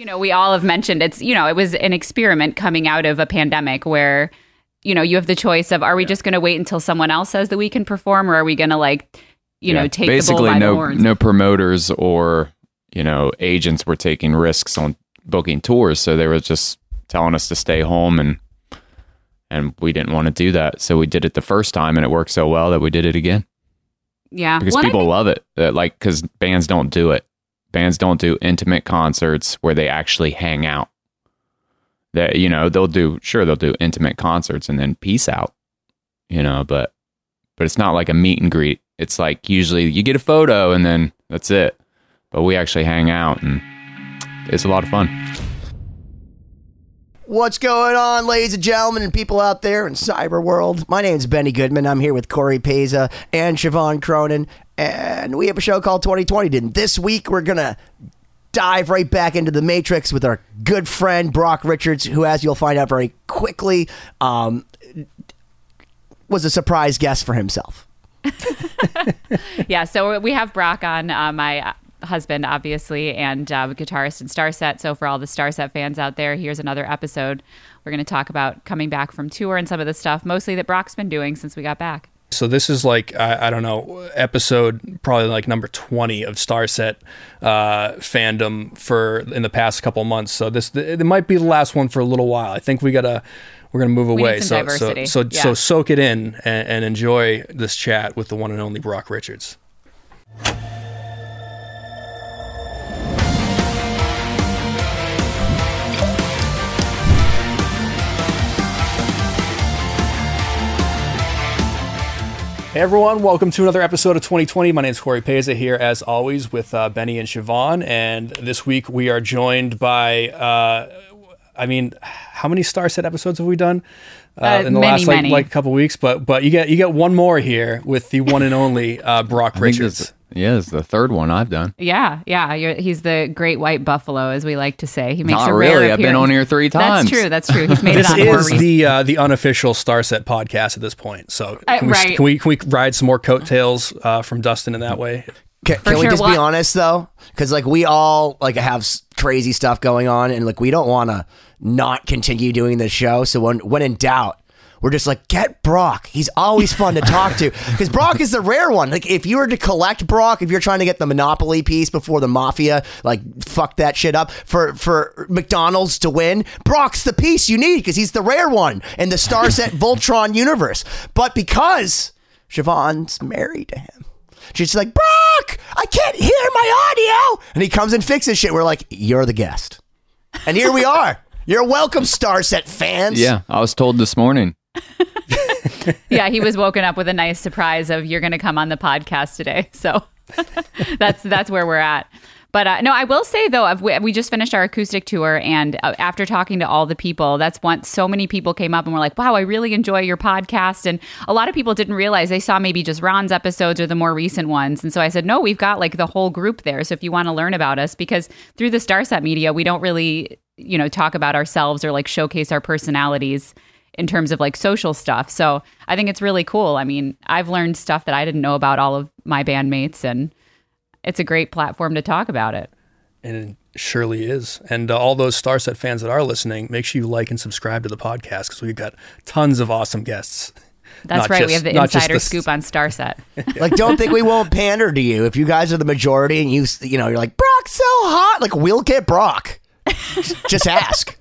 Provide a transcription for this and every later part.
You know, we all have mentioned it's, you know, it was an experiment coming out of a pandemic where, you know, you have the choice of are we just going to wait until someone else says that we can perform or are we going to like, you know, take the bull basically no no promoters or you know agents were taking risks on booking tours, so they were just telling us to stay home and and we didn't want to do that, so we did it the first time and it worked so well that we did it again Yeah. because Well, and I people think- love it. Uh, like because bands don't do it. Bands don't do intimate concerts where they actually hang out. That you know they'll do sure they'll do intimate concerts and then peace out. You know, but but it's not like a meet and greet. It's like usually you get a photo and then that's it. But we actually hang out and it's a lot of fun. What's going on, ladies and gentlemen, and people out there in cyber world? My name's Benny Goodman. I'm here with Corey Peza and Siobhan Cronin, and we have a show called 2020. And this week, we're gonna dive right back into the Matrix with our good friend Brock Richards, who, as you'll find out very quickly, um, was a surprise guest for himself. yeah, so we have Brock on, uh, my husband, obviously, and uh, guitarist in Starset. So for all the Starset fans out there, here's another episode. We're going to talk about coming back from tour and some of the stuff, mostly that Brock's been doing since we got back. So this is like I, I don't know episode probably like number twenty of Starset uh, fandom for in the past couple months. So this it might be the last one for a little while. I think we gotta we're gonna move need away. some so, so so Yeah. so soak it in and, and enjoy this chat with the one and only Brock Richards. Hey everyone, welcome to another episode of 2020. My name is Corey Peza here, as always, with uh, Benny and Siobhan. And this week we are joined by, uh, I mean, how many Starset episodes have we done uh, Uh, in the many, last like, many. like couple weeks? But but you get you get one more here with the one and only uh, Brock I think Richards. This- yeah, it's the third one I've done. Yeah, yeah. You're, he's the great white buffalo, as we like to say. He makes Not a rare really. I've been appearance. on here three times. That's true. That's true. He's made This it on more is the uh, the unofficial Starset podcast at this point. So Uh, can, we, right. can we can we ride some more coattails uh, from Dustin in that way? Can, can we sure. just be honest though? Because like we all like have crazy stuff going on, and like we don't want to not continue doing this show. So when when in doubt, we're just like get Brock. He's always fun to talk to because Brock is the rare one. Like if you were to collect Brock, if you're trying to get the Monopoly piece before the Mafia like fuck that shit up for for McDonald's to win, Brock's the piece you need because he's the rare one in the Starset Voltron universe. But because Siobhan's married to him. She's like, Brock, I can't hear my audio. And he comes and fixes shit. We're like, you're the guest. And here we are. You're welcome, Starset fans. Yeah, I was told this morning. yeah, he was woken up with a nice surprise of you're going to come on the podcast today. So that's that's where we're at. But uh, no, I will say though, we, just finished our acoustic tour, and uh, after talking to all the people, that's one. So many people came up and were like, "Wow, I really enjoy your podcast." And a lot of people didn't realize they saw maybe just Ron's episodes or the more recent ones. And so I said, "No, we've got like the whole group there. So if you want to learn about us, because through the Starset media, we don't really, you know, talk about ourselves or like showcase our personalities." In terms of like social stuff. So I think it's really cool. I mean, I've learned stuff that I didn't know about all of my bandmates, and it's a great platform to talk about it. And it surely is. And uh, all those Starset fans that are listening, make sure you like and subscribe to the podcast because we've got tons of awesome guests. That's Not right. we have the insider the- scoop on Starset. Like, don't think we won't pander to you. If you guys are the majority and you, you know, you're like, Brock's so hot. Like, we'll get Brock. Just ask.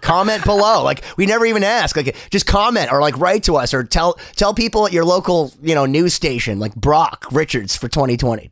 comment below. Like we never even ask. Like just comment or like write to us or tell tell people at your local, you know, news station like Brock Richards for 2020.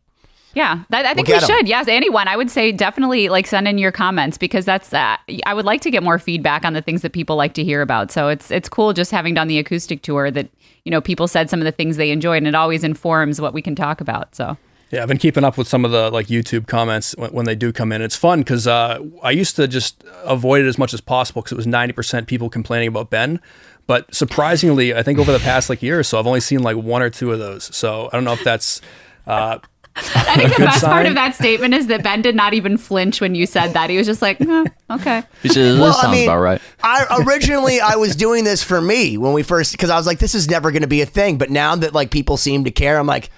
Yeah, that, I think We'll we should. Yes, anyone. I would say definitely like send in your comments because that's. Uh, I would like to get more feedback on the things that people like to hear about. So it's it's cool just having done the acoustic tour that you know, people said some of the things they enjoyed, and it always informs what we can talk about. So. Yeah, I've been keeping up with some of the like YouTube comments when, when they do come in. It's fun because uh, I used to just avoid it as much as possible because it was ninety percent people complaining about Ben. But surprisingly, I think over the past like year or so, I've only seen like one or two of those. So I don't know if that's. Uh, I think the best part of that statement is that Ben did not even flinch when you said that. He was just like, "Eh, okay. He said, this Well, I mean, about right. I originally I was doing this for me when we first because I was like, this is never going to be a thing. But now that like people seem to care, I'm like,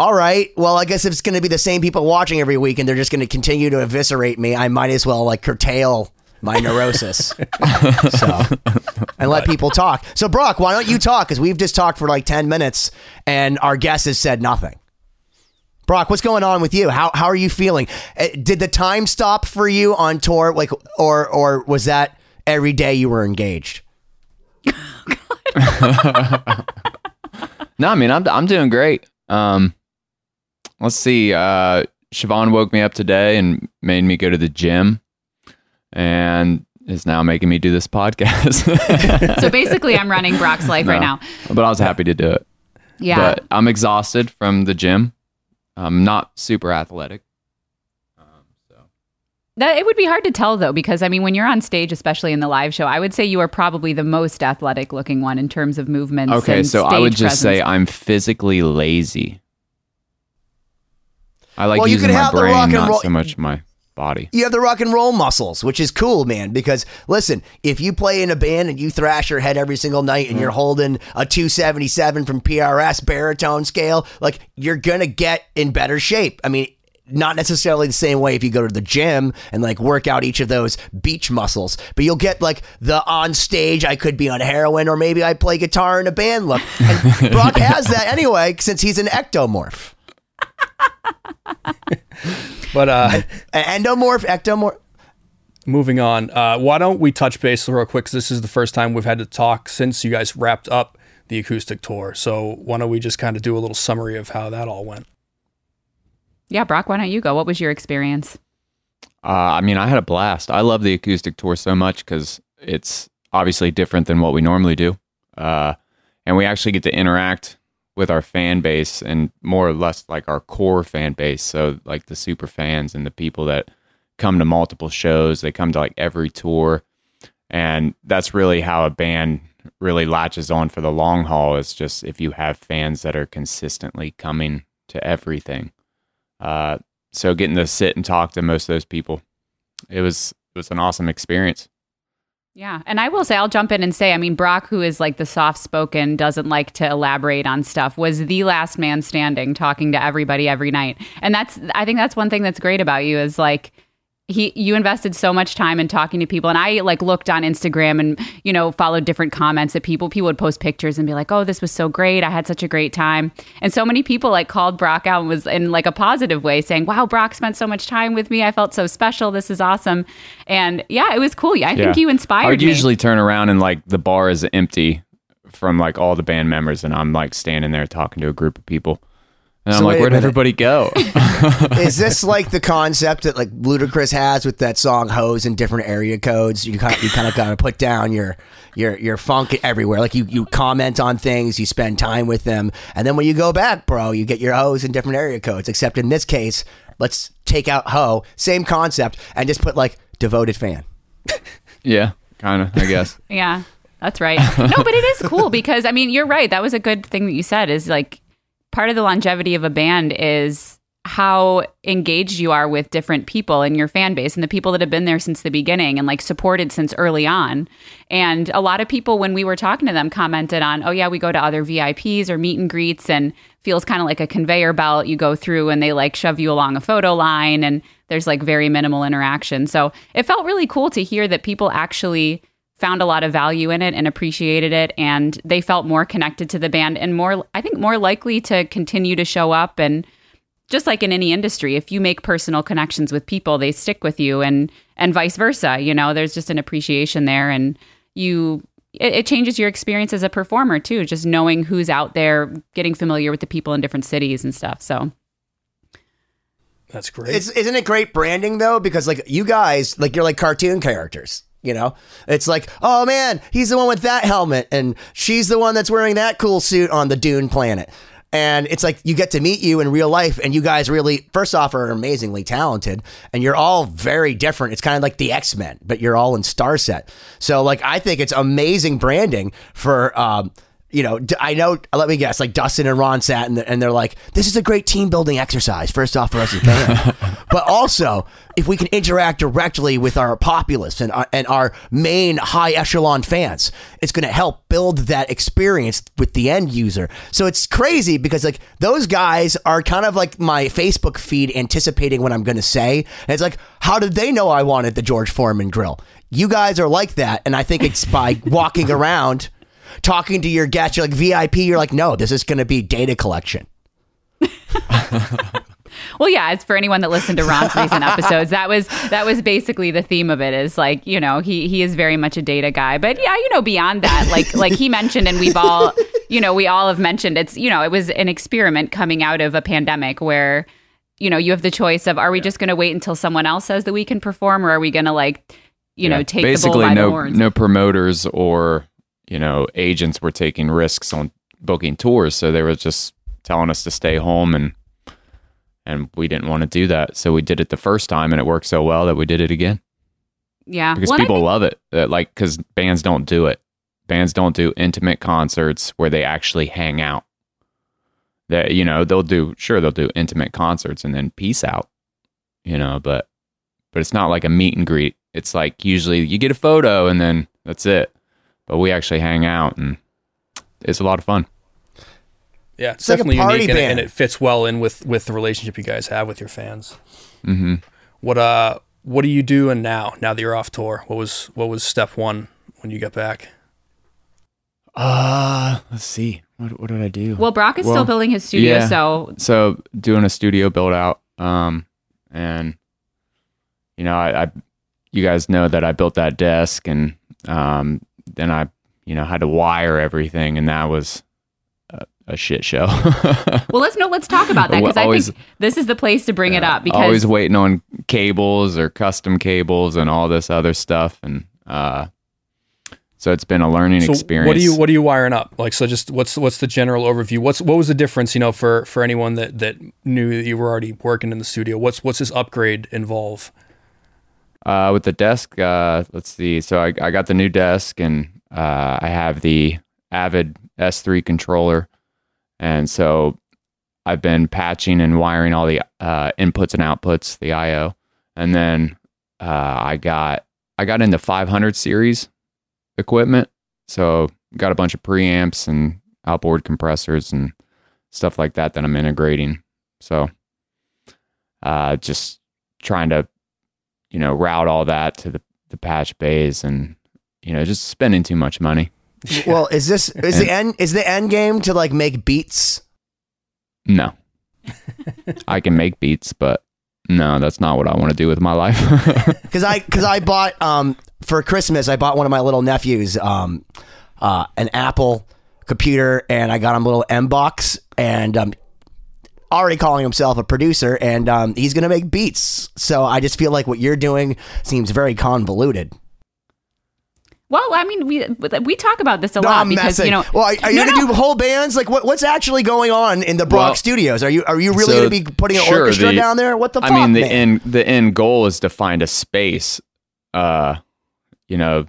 all right, well, I guess if it's going to be the same people watching every week and they're just going to continue to eviscerate me, I might as well like curtail my neurosis. so and let people talk. So Brock, why don't you talk? Because we've just talked for like ten minutes and our guest has said nothing. Brock, what's going on with you? How how are you feeling? Uh, Did the time stop for you on tour, like, or or was that every day you were engaged? No, I mean I'm I'm doing great. Um, let's see. Uh, Siobhan woke me up today and made me go to the gym, and is now making me do this podcast. So basically, I'm running Brock's life right now. but I was happy to do it. Yeah. But I'm exhausted from the gym. I'm not super athletic. That it would be hard to tell though, because I mean, when you're on stage, especially in the live show, I would say you are probably the most athletic looking one in terms of movements. Okay, so I would just say. I'm physically lazy. I like Well, you can my have the rock and not roll- so much my body. You have the rock and roll muscles, which is cool, man. Because listen, if you play in a band and you thrash your head every single night and mm-hmm. you're holding a 277 from PRS baritone scale, like you're gonna get in better shape. I mean. Not necessarily the same way if you go to the gym and like work out each of those beach muscles, but you'll get like the on stage, I could be on heroin or maybe I play guitar in a band look. And Brock has that anyway since he's an ectomorph. but uh, endomorph, ectomorph. moving on, uh, why don't we touch base real quick? Because this is the first time we've had to talk since you guys wrapped up the acoustic tour. So why don't we just kind of do a little summary of how that all went? yeah, Brock, why don't you go? What was your experience? Uh, I mean, I had a blast. I love the acoustic tour so much because it's obviously different than what we normally do. Uh, and we actually get to interact with our fan base and more or less like our core fan base. So, like the super fans and the people that come to multiple shows, they come to like every tour. And that's really how a band really latches on for the long haul is just if you have fans that are consistently coming to everything. Uh, so getting to sit and talk to most of those people, it was it was an awesome experience. Yeah. And I will say, I'll jump in and say, I mean, Brock, who is like the soft spoken, doesn't like to elaborate on stuff, was the last man standing, talking to everybody every night. And that's, I think that's one thing that's great about you is like, he, you invested so much time in talking to people, and I like looked on Instagram and you know followed different comments that people people would post pictures and be like, "Oh, this was so great! I had such a great time." And so many people like called Brock out and was in like a positive way, saying, "Wow, Brock spent so much time with me. I felt so special. This is awesome." And yeah, it was cool. Yeah, I think you inspired I would me. usually turn around and like the bar is empty from like all the band members, and I'm like standing there talking to a group of people, and I'm like, where'd everybody go? Is this like the concept that like Ludacris has with that song "Hose" in different area codes? You kind you kind of got to put down your your your funk everywhere. Like you you comment on things, you spend time with them, and then when you go back, bro, you get your hose in different area codes. Except in this case, let's take out "ho," same concept, and just put like devoted fan. yeah, kind of, I guess. Yeah, that's right. No, but it is cool because I mean, you're right. That was a good thing that you said. Is like part of the longevity of a band is how engaged you are with different people in your fan base and the people that have been there since the beginning and like supported since early on. And a lot of people, when we were talking to them, commented on, oh, yeah, we go to other VIPs or meet and greets and feels kind of like a conveyor belt. You go through and they like shove you along a photo line and there's like very minimal interaction. So it felt really cool to hear that people actually found a lot of value in it and appreciated it and they felt more connected to the band and more I think more likely to continue to show up and just like in any industry if you make personal connections with people they stick with you and and vice versa you know there's just an appreciation there and you it, it changes your experience as a performer too just knowing who's out there getting familiar with the people in different cities and stuff so That's great. It's, isn't it great branding though? Because like you guys, like you're like cartoon characters. You know, it's like, oh man, he's the one with that helmet, and she's the one that's wearing that cool suit on the Dune planet. And it's like you get to meet you in real life, and you guys really, first off, are amazingly talented, and you're all very different. It's kind of like the X Men, but you're all in Starset. So, like, I think it's amazing branding for. Um, you know, I know. Let me guess. Like Dustin and Ron sat and, and they're like, "This is a great team building exercise." First off, for us as fans, but also if we can interact directly with our populace and our, and our main high echelon fans, it's going to help build that experience with the end user. So it's crazy because like those guys are kind of like my Facebook feed anticipating what I'm going to say. And it's like, how did they know I wanted the George Foreman grill? You guys are like that, and I think it's by walking around talking to your guests, you're like VIP, you're like, no, this is going to be data collection. Well, yeah, it's for anyone that listened to Ron's recent episodes. That was that was basically the theme of it. Is like you know he he is very much a data guy, but yeah, you know beyond that, like like he mentioned, and we've all you know we all have mentioned. It's you know it was an experiment coming out of a pandemic where you know you have the choice of are we just going to wait until someone else says that we can perform, or are we going to like you know take basically the bull by no the horns? no promoters or you know agents were taking risks on booking tours, so they were just telling us to stay home and and we didn't want to do that, so we did it the first time and it worked so well that we did it again yeah, because Well, people think- love it. That, like because bands don't do it. Bands don't do intimate concerts where they actually hang out. That you know they'll do sure they'll do intimate concerts and then peace out. You know, but but it's not like a meet and greet. It's like usually you get a photo and then that's it. But we actually hang out and it's a lot of fun. Yeah, it's, It's like a definitely party unique, and it, and it fits well in with with the relationship you guys have with your fans. hmm What uh, what are you doing now? Now that you're off tour, what was what was step one when you got back? Uh, let's see. What what did I do? Well, Brock is Well, still building his studio, yeah. so so doing a studio build out um and you know I, I you guys know that i built that desk and um then i you know had to wire everything and that was a, a shit show well, let's no, let's talk about that because I think this is the place to bring it up because always waiting on cables or custom cables and all this other stuff and uh so it's been a learning So experience what are you what are you wiring up? Like so, just what's what's the general overview? What's what was the difference? You know, for for anyone that that knew that you were already working in the studio, what's what's this upgrade involve? Uh, with the desk, uh, let's see. So I, I got the new desk, and uh, I have the Avid S3 controller, and so I've been patching and wiring all the uh, inputs and outputs, the I/O, and then uh, I got I got into 500 series equipment, so got a bunch of preamps and outboard compressors and stuff like that that I'm integrating. So uh, just trying to you know, route all that to the, the patch bays and, you know, just spending too much money. Well, is this is the end is the end game to like make beats? No. I can make beats, but no, that's not what I want to do with my life. Because I because I bought um for Christmas I bought one of my little nephews um uh an Apple computer and I got him a little M box and um already calling himself a producer and um he's gonna make beats. So I just feel like what you're doing seems very convoluted. well, I mean, we we talk about this a No, lot I'm because messing. you know. well, are, are you No, gonna no. do whole bands? Like, what, what's actually going on in the Brock Well, Studios? Are you are you really so, gonna be putting an sure, orchestra the- down there? What the I fuck, mean, the man? end the end goal is to find a space, uh, you know,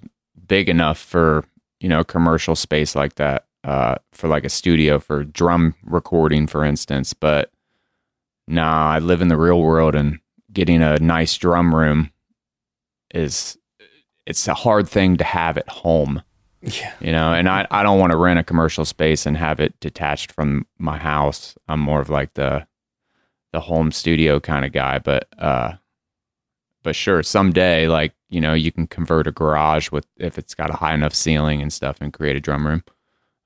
big enough for you know commercial space like that, uh, for like a studio for drum recording, for instance. But nah, I live in the real world, and getting a nice drum room is it's a hard thing to have at home. Yeah, you know and i, I don't want to rent a commercial space and have it detached from my house. I'm more of like the the home studio kind of guy but uh but sure someday like you know you can convert a garage with if it's got a high enough ceiling and stuff and create a drum room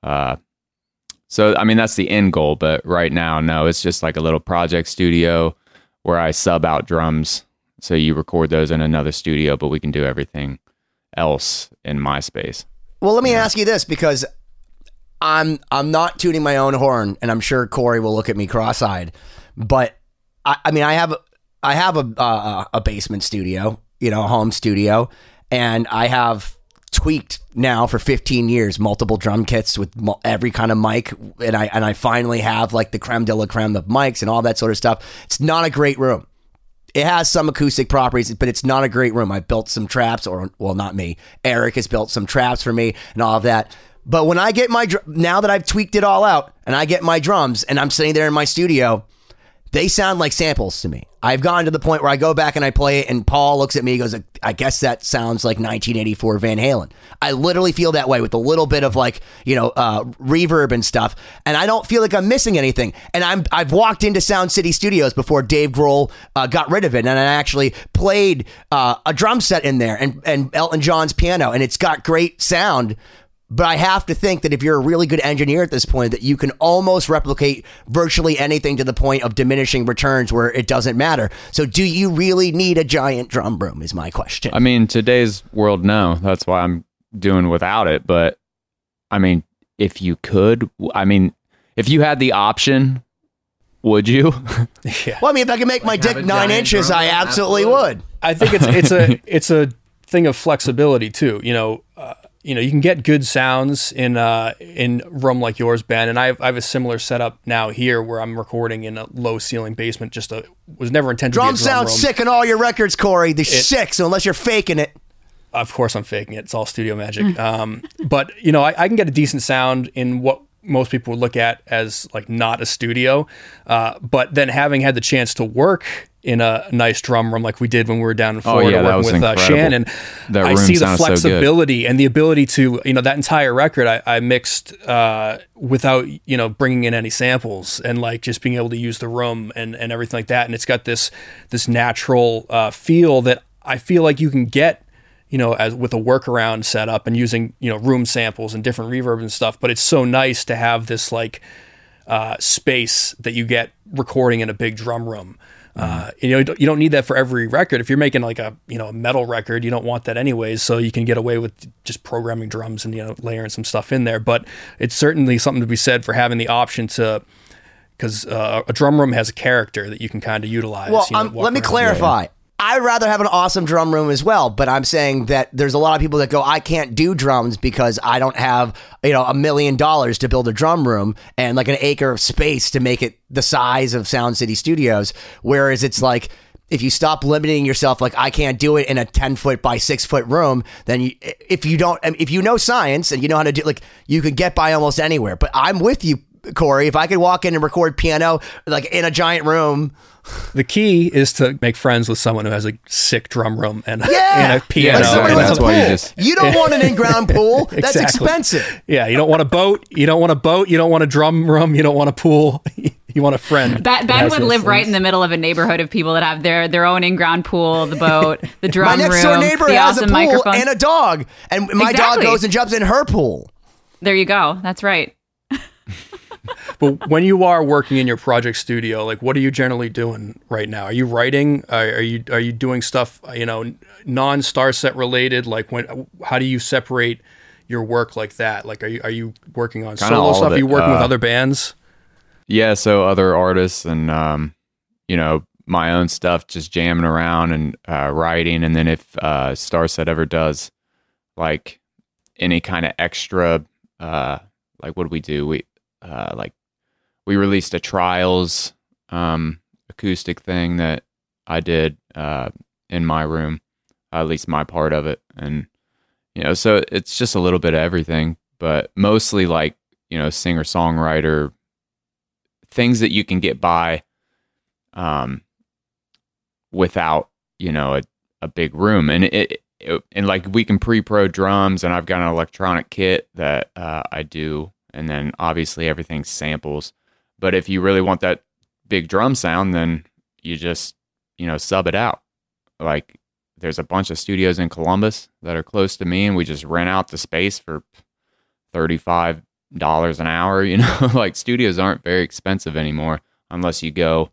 uh so i mean that's the end goal but right now no it's just like a little project studio where i sub out drums so you record those in another studio but we can do everything else in my space Well, let me ask you this because I'm I'm not tooting my own horn, and I'm sure Corey will look at me cross-eyed. But I, I mean, I have I have a uh, a basement studio, you know, a home studio, and I have tweaked now for 15 years multiple drum kits with every kind of mic and I and I finally have like the creme de la creme of mics and all that sort of stuff. It's not a great room. It has some acoustic properties, but it's not a great room. I built some traps or well not me. Eric has built some traps for me and all of that. But when I get my now that I've tweaked it all out and I get my drums and I'm sitting there in my studio, they sound like samples to me. I've gotten to the point where I go back and I play it, and Paul looks at me and goes, I guess that sounds like 1984 Van Halen. I literally feel that way with a little bit of like, you know, uh, reverb and stuff. And I don't feel like I'm missing anything. And I'm, I've walked into Sound City Studios before Dave Grohl uh, got rid of it. And I actually played uh, a drum set in there and, and Elton John's piano, and it's got great sound. But I have to think that if you're a really good engineer at this point, that you can almost replicate virtually anything to the point of diminishing returns where it doesn't matter. So, do you really need a giant drum room? Is my question. I mean, today's world, no. That's why I'm doing without it. But I mean, if you could, I mean, if you had the option, would you? well, I mean, if I could make my dick nine inches, drum I absolutely Absolutely. would. I think it's it's a it's a thing of flexibility too. You know, uh, you know, you can get good sounds in uh, in a room like yours, Ben. And I have, I have a similar setup now here where I'm recording in a low ceiling basement. Just a was never intended Drum to be a drum sounds room. sick in all your records, Corey. They're sick. So unless you're faking it, Of course, I'm faking it. It's all studio magic. Um, but you know, I, I can get a decent sound in what most people would look at as like not a studio. Uh, but then having had the chance to work in a nice drum room like we did when we were down in Florida Oh, yeah, working with uh. Shannon, That I see the sounds so flexibility and the ability to you know that entire record I, I mixed uh, without you know bringing in any samples and like just being able to use the room and and everything like that. And it's got this this natural uh, feel that I feel like you can get you know, as with a workaround setup and using, you know, room samples and different reverb and stuff. But it's so nice to have this like uh, space that you get recording in a big drum room. Uh, you know, you don't- need that for every record. If you're making like a you know a metal record, you don't want that anyways. So you can get away with just programming drums and you know layering some stuff in there. But it's certainly something to be said for having the option to, because uh, a drum room has a character that you can kind of utilize. Well, you know, um, let me around. I'd rather have an awesome drum room as well, but I'm saying that there's a lot of people that go, I can't do drums because I don't have, you know, a million dollars to build a drum room and like an acre of space to make it the size of Sound City Studios. Whereas it's like, if you stop limiting yourself, like I can't do it in a 10 foot by six foot room, then you, if you don't, if you know science and you know how to do, like you could get by almost anywhere. But I'm with you, Corey. If I could walk in and record piano, like in a giant room, The key is to make friends with someone who has a sick drum room and, Yeah. and a piano. Like and that's a why you just- You don't want an in-ground pool. That's Exactly. expensive. Yeah, you don't want a boat. You don't want a boat. You don't want a drum room. You don't want a pool. you want a friend. Ben, that ben has would those live right in the middle of a neighborhood of people that have their their own in-ground pool, the boat, the drum My next room, door neighbor the has awesome a pool microphones. and a dog, and my dog goes and jumps in her pool. there you go. That's right. But when you are working in your project studio, like what are you generally doing right now? Are you writing? Are, are you are you doing stuff you know non Starset related? Like when how do you separate your work like that? Like are you are you working on Kinda solo stuff? Are you working with Uh, other bands? yeah, so other artists and um, you know, my own stuff, just jamming around and uh, writing, and then if uh, Starset ever does like any kind of extra, uh, like what do we do? We uh, like we released a trials um, acoustic thing that I did uh, in my room, at least my part of it, and you know, so it's just a little bit of everything, but mostly like you know, singer songwriter things that you can get by um without you know a, a big room. And it, it and like we can pre-pro drums and i've got an electronic kit that uh, i do and then obviously everything's samples. But if you really want that big drum sound then you just you know sub it out. Like there's a bunch of studios in columbus that are close to me and we just rent out the space for 35 dollars an hour you know? Like studios aren't very expensive anymore unless you go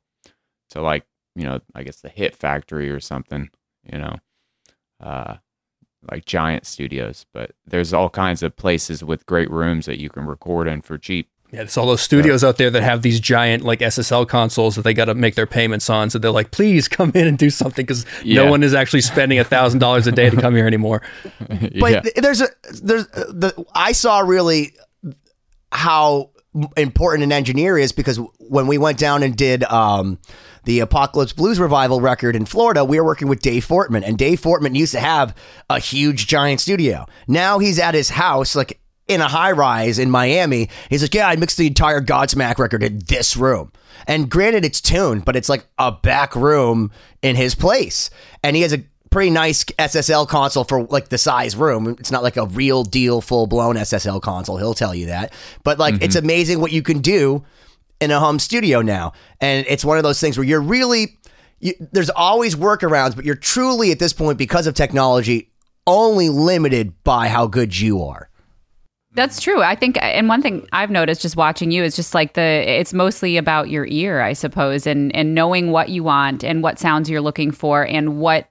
to like you know i guess the hit factory or something you know? Uh like giant studios but there's all kinds of places with great rooms that you can record in for cheap Yeah, it's all those studios out there that have these giant like SSL consoles that they got to make their payments on. So they're like, please come in and do something because Yeah. no one is actually spending a thousand dollars a day to come here anymore. But yeah. there's a there's uh, the I saw really how important an engineer is because when we went down and did um, the Apocalypse Blues revival record in Florida, we were working with Dave Fortman, and Dave Fortman used to have a huge giant studio. Now he's at his house, like in a high rise in Miami. He's like, yeah, I mixed the entire Godsmack record in this room. And granted, it's tuned, but it's like a back room in his place, and he has a pretty nice SSL console for like the size room. It's not like a real deal full blown SSL console. He'll tell you that. But like it's mm-hmm. amazing what you can do in a home studio now. And it's one of those things where you're really you, there's always workarounds, but you're truly at this point because of technology only limited by how good you are. That's true. I think, and one thing I've noticed just watching you is just like the, it's mostly about your ear, I suppose, and and knowing what you want and what sounds you're looking for and what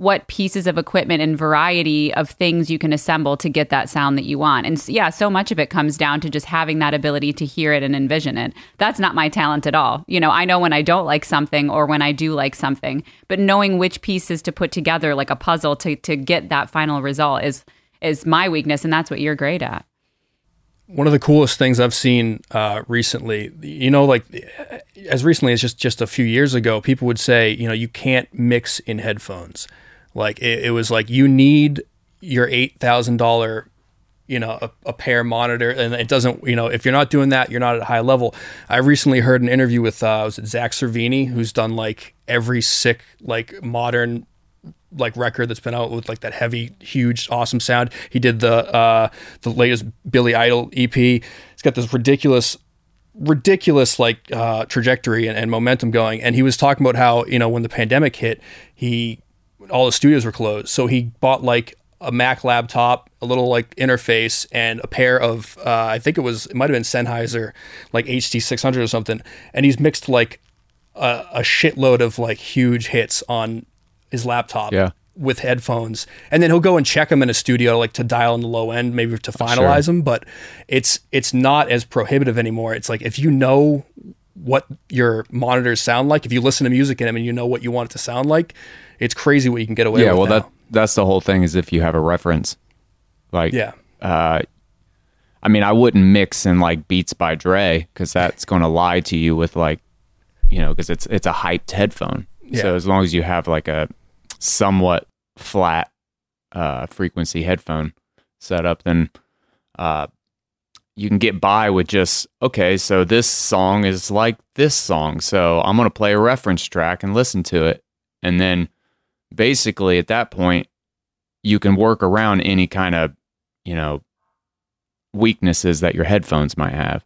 what pieces of equipment and variety of things you can assemble to get that sound that you want. And yeah, so much of it comes down to just having that ability to hear it and envision it. That's not my talent at all. You know, I know when I don't like something or when I do like something, but knowing which pieces to put together like a puzzle to to get that final result is is my weakness and that's what you're great at. One of the coolest things I've seen uh, recently, you know, like as recently as just just a few years ago, people would say, you know, you can't mix in headphones. Like it, it was like you need your eight thousand dollar, you know, a, a pair monitor, and it doesn't, you know, if you're not doing that, you're not at a high level. I recently heard an interview with uh, was it Zakk Cervini, who's done like every sick like modern like record that's been out with like that heavy, huge, awesome sound. He did the uh the latest Billy Idol EP. He's got this ridiculous ridiculous like uh trajectory and, and momentum going. And he was talking about how, you know, when the pandemic hit, he all the studios were closed. So he bought like a Mac laptop, a little like interface, and a pair of uh, I think it was it might have been Sennheiser like HD 600 or something, and he's mixed like a, a shitload of like huge hits on his laptop Yeah. with headphones, and then he'll go and check them in a studio like to dial in the low end, maybe to finalize them. But it's it's not as prohibitive anymore. It's like if you know what your monitors sound like, if you listen to music in them and you know what you want it to sound like, it's crazy what you can get away yeah, with. Yeah, well now. that that's the whole thing is if you have a reference. Like yeah. uh I mean, I wouldn't mix in like Beats by Dre cuz that's going to lie to you with like you know, cuz it's it's a hyped headphone. Yeah. So as long as you have like a somewhat flat uh frequency headphone setup then uh you can get by with just okay, so this song is like this song. So I'm going to play a reference track and listen to it. And then basically at that point you can work around any kind of, you know, weaknesses that your headphones might have.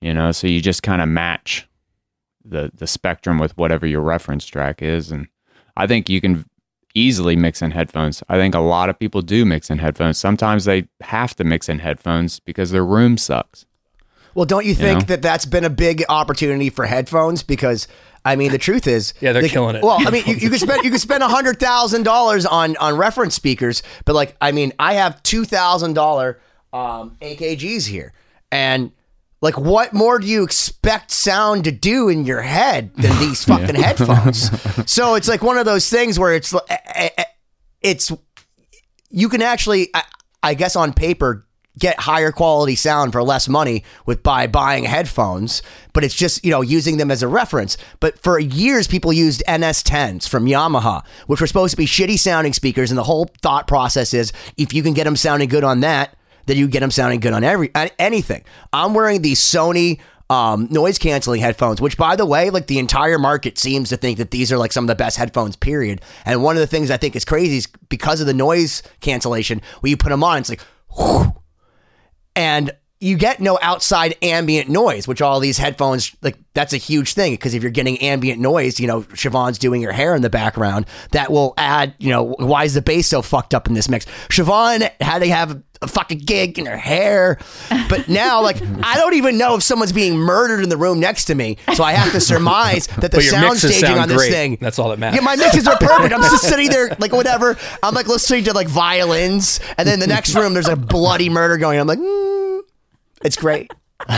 You know, so you just kind of match the the spectrum with whatever your reference track is and I think you can easily mix in headphones. I think a lot of people do mix in headphones. Sometimes they have to mix in headphones because their room sucks. Well, don't you think know? that that's been a big opportunity for headphones? Because I mean, the truth is, Yeah, they're they- killing it. Well, I mean, you, you could spend you could spend a hundred thousand dollars on on reference speakers, but like, I mean, I have two thousand dollar um, AKGs here, and like, what more do you expect sound to do in your head than these fucking headphones? so it's like one of those things where it's li- eh, eh, it's you can actually, I, I guess, on paper, get higher quality sound for less money with by buying headphones. But it's just you know using them as a reference. But for years, people used NS10s from Yamaha, which were supposed to be shitty sounding speakers, and the whole thought process is if you can get them sounding good on that, then you get them sounding good on every anything. I'm wearing these Sony um, noise canceling headphones, which by the way, like the entire market seems to think that these are like some of the best headphones, period. And one of the things I think is crazy is because of the noise cancellation, when you put them on, it's like, whew, and you get no outside ambient noise, which all these headphones like that's a huge thing because if you're getting ambient noise, you know, Siobhan's doing her hair in the background, that will add, you know, why is the bass so fucked up in this mix? Siobhan had to have a fucking gig in her hair, but now like I don't even know if someone's being murdered in the room next to me, so I have to surmise that the sound staging sound on this great. thing. That's all that matters. Yeah, my mixes are perfect. I'm just sitting there like whatever. I'm like listening to like violins, and then the next room there's a bloody murder going. on. I'm like, mm, it's great.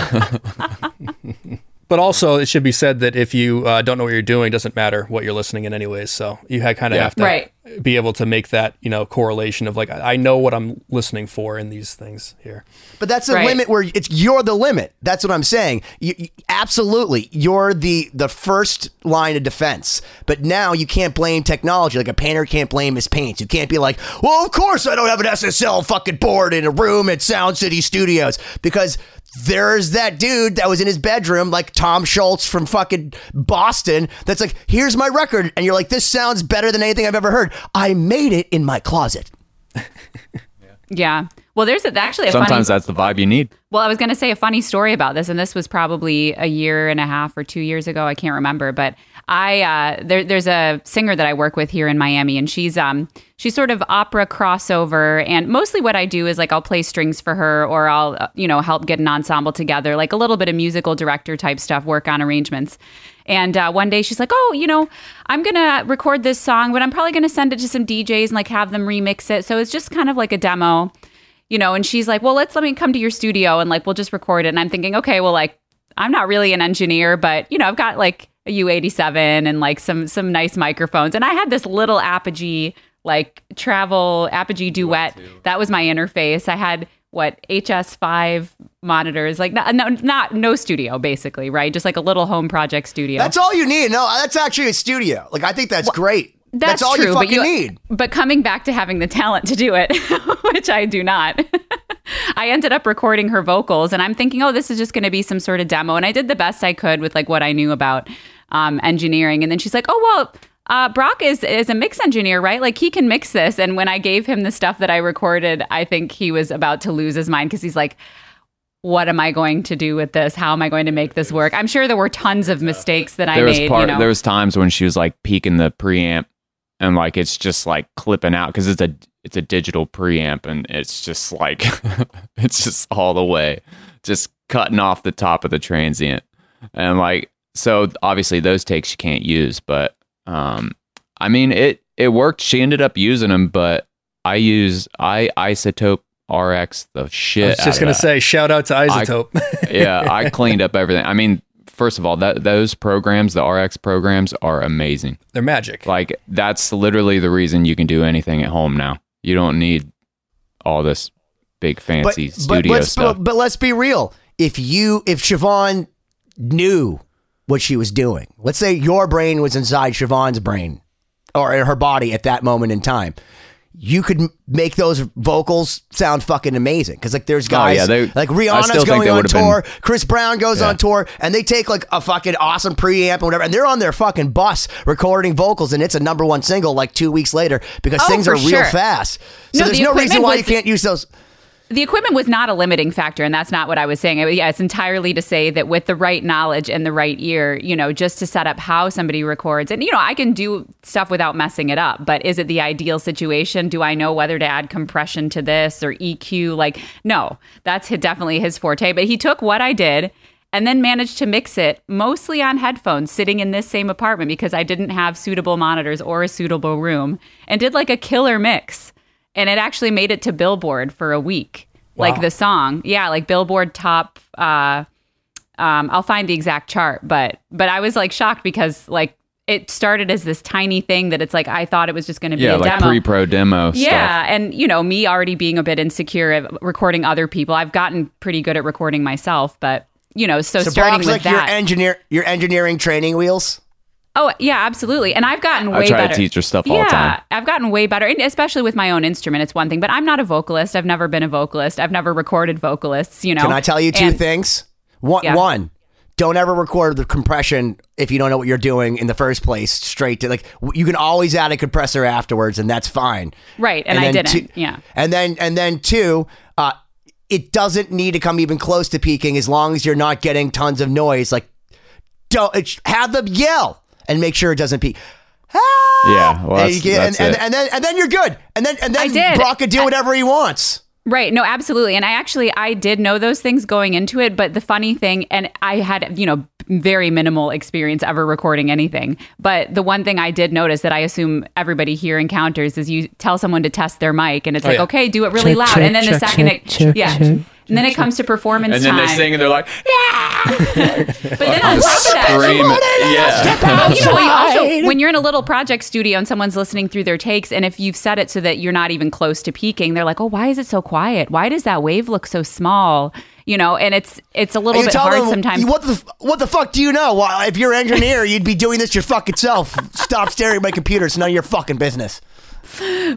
But also, it should be said that if you uh, don't know what you're doing, it doesn't matter what you're listening in, anyways. So you ha- kind of Yeah. have to Right. Be able to make that you know correlation of like I I know what I'm listening for in these things here. But that's the Right. limit where it's you're the limit. That's what I'm saying. You, you- absolutely, you're the the first line of defense. But now you can't blame technology. Like a painter can't blame his paints. You can't be like, well, of course I don't have an SSL fucking board in a room at Sound City Studios because. There's that dude that was in his bedroom, like Tom Scholz from fucking Boston, that's like, here's my record. And you're like, this sounds better than anything I've ever heard. I made it in my closet. Yeah. Well, there's a, actually a Sometimes funny. that's the vibe you need. Well, I was going to say a funny story about this, and this was probably a year and a half or two years ago. I can't remember, but I uh, there, there's a singer that I work with here in Miami, and she's um she's sort of opera crossover, and mostly what I do is like I'll play strings for her, or I'll uh, you know help get an ensemble together, like a little bit of musical director type stuff, work on arrangements. And uh, one day she's like, "Oh, you know, I'm gonna record this song, but I'm probably gonna send it to some DJs and like have them remix it. So it's just kind of like a demo." you know, and she's like, well, let's let me come to your studio and like we'll just record it. And I'm thinking, okay, well, like I'm not really an engineer, but you know, I've got like a U87 and like some some nice microphones, and I had this little Apogee like travel Apogee Duet. That was my interface. I had what HS5 monitors, like no, no, not no studio, basically, right? Just like a little home project studio. That's all you need. No, that's actually a studio. Like, I think that's great. That's, all true, you but fucking need. But coming back to having the talent to do it, which I do not, I ended up recording her vocals, and I'm thinking, oh, this is just going to be some sort of demo, and I did the best I could with like what I knew about um, engineering, and then she's like, oh well. Uh, Brock is is a mix engineer, right? Like he can mix this. And when I gave him the stuff that I recorded, I think he was about to lose his mind because he's like, "What am I going to do with this? How am I going to make this work?" I'm sure there were tons of mistakes that I there was made. part. you know, There was times when she was like peeking the preamp, and like it's just like clipping out because it's a it's a digital preamp, and it's just like it's just all the way, just cutting off the top of the transient, and like so obviously those takes you can't use, but um, I mean it it worked. She ended up using them, but I use I iZotope RX the shit. I was just gonna that say, shout out to iZotope. yeah, I cleaned up everything. I mean, first of all, that those programs, the RX programs, are amazing. They're magic. Like that's literally the reason you can do anything at home now. You don't need all this big fancy studio let's, stuff. But, but let's be real. If you, if Siobhan knew what she was doing, let's say your brain was inside Siobhan's brain or in her body at that moment in time, you could make those vocals sound fucking amazing. Cause like there's guys Oh, yeah, they- like Rihanna's still going on would've been- tour, Chris Brown goes Yeah. on tour, and they take like a fucking awesome preamp and whatever, and they're on their fucking bus recording vocals, and it's a number one single like two weeks later because Oh, things for are real fast. So No, there's the no reason why was- you can't use those. The equipment was not a limiting factor and that's not what i was saying. Yeah it's entirely to say that with the right knowledge and the right ear you know just to set up how somebody records and you know i can do stuff without messing it up but is it the ideal situation? Do i know whether to add compression to this or eq like no that's definitely his forte but he took what i did and then managed to mix it mostly on headphones sitting in this same apartment because I didn't have suitable monitors or a suitable room and did like a killer mix. And it actually made it to Billboard for a week. Like the song. Yeah, like Billboard top uh um I'll find the exact chart, but but I was like shocked because like it started as this tiny thing that it's like I thought it was just going to be yeah, a like demo. pre-pro demo Yeah, stuff. and you know, me already being a bit insecure of recording other people, I've gotten pretty good at recording myself, but you know, so, So starting Brock's with like that. your engineer, your engineering training wheels. oh yeah, absolutely. And I've gotten I way try to teach her stuff all the time. I've gotten way better, and especially with my own instrument. It's one thing, but I'm not a vocalist. I've never been a vocalist. I've never recorded vocalists. You know. Can I tell you two And- things? One, Yeah. one, don't ever record the compression if you don't know what you're doing in the first place. Straight to like you can always add a compressor afterwards, and that's fine. Right, and I didn't, two- yeah. and then and then two, uh, it doesn't need to come even close to peaking as long as you're not getting tons of noise. Like, don't it, have them yell and make sure it doesn't peak. Ah! Yeah, well, and, that's- you get- that's and, it. and, and then and then you're good. And then and then I did. Brock can do whatever he wants. Right. No, absolutely. And I actually I did know those things going into it, but the funny thing and I had, you know, very minimal experience ever recording anything. But the one thing I did notice that I assume everybody here encounters is you tell someone to test their mic and it's like, yeah. okay, do it really loud. and then the second it yeah. And then it comes to performance and then time. they sing and they're like, yeah. but then on top of that, scream. Yeah. Oh, you know, you also, when you're in a little project studio and someone's listening through their takes, and if you've set it so that you're not even close to peaking, they're like, "Oh, why is it so quiet? Why does that wave look so small?" You know, and it's it's a little You bit tell hard them, sometimes. What the what the fuck do you know? Well, if you're an engineer, you'd be doing this your fucking self. Stop staring at my computer. It's none of your fucking business.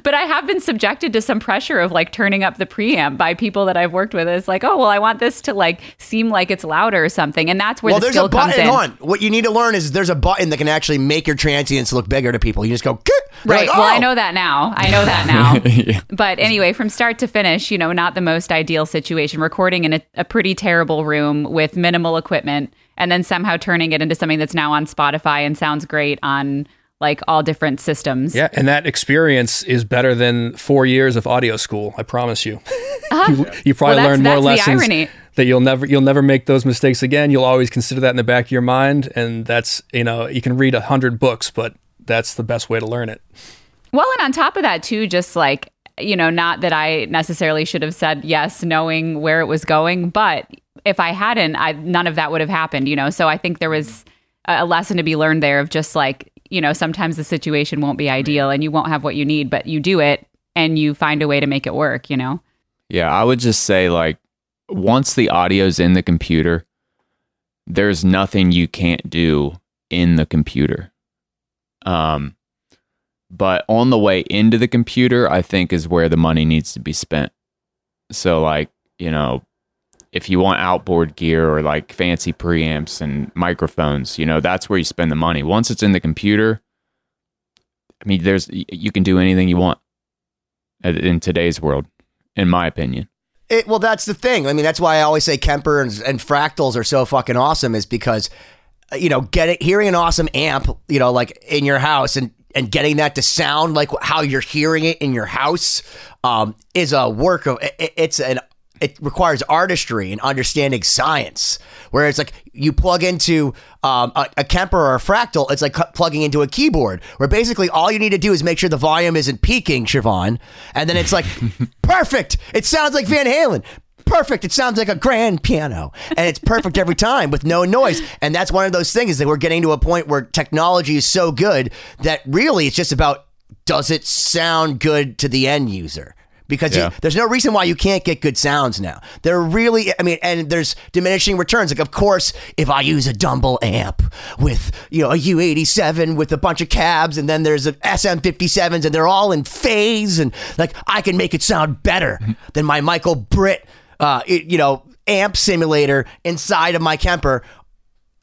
But I have been subjected to some pressure of like turning up the preamp by people that I've worked with. It's like, oh well, I want this to like seem like it's louder or something, and that's where well, the there's skill a comes button in. on. What you need to learn is there's a button that can actually make your transients look bigger to people. You just go, Right. like, Well, I "Oh." know that now. I know that now. But anyway, from start to finish, you know, not the most ideal situation. Recording in a, a pretty terrible room with minimal equipment, and then somehow turning it into something that's now on Spotify and sounds great on like all different systems. Yeah, and that experience is better than four years of audio school. I promise you. you, you probably Uh-huh. Well, learn more lessons that you'll never you'll never make those mistakes again. You'll always consider that in the back of your mind, and that's you know you can read a hundred books, but that's the best way to learn it. Well, and on top of that, too, just like, you know, not that I necessarily should have said yes, knowing where it was going, but if I hadn't, I, none of that would have happened, you know? So I think there was a lesson to be learned there of just like, you know, sometimes the situation won't be ideal and you won't have what you need, but you do it and you find a way to make it work, you know? Yeah, I would just say like once the audio's in the computer, there's nothing you can't do in the computer. Um but on the way into the computer, I think is where the money needs to be spent. So like, you know, if you want outboard gear or like fancy preamps and microphones, you know, that's where you spend the money. Once it's in the computer, I mean, there's you can do anything you want in today's world, in my opinion. It, well, that's the thing. I mean, that's why I always say Kemper and, and fractals are so fucking awesome. Is because uh, you know, getting hearing an awesome amp, you know, like in your house and and getting that to sound like how you're hearing it in your house, um, is a work of. It, it's an it requires artistry and understanding science. Whereas, like you plug into um, a, a Kemper or a fractal, it's like cu- plugging into a keyboard, where basically all you need to do is make sure the volume isn't peaking, Siobhan, and then it's like perfect. It sounds like Van Halen. Perfect. It sounds like a grand piano, and it's perfect every time with no noise. And that's one of those things that we're getting to a point where technology is so good that really it's just about does it sound good to the end user? Because Yeah. you, there's no reason why you can't get good sounds now. They're really, I mean, and there's diminishing returns. Like, of course, if I use a Dumble amp with, you know, a U87 with a bunch of cabs, and then there's a SM57s, and they're all in phase, and like I can make it sound better than my Michael Britt, uh, it- you know, amp simulator inside of my Kemper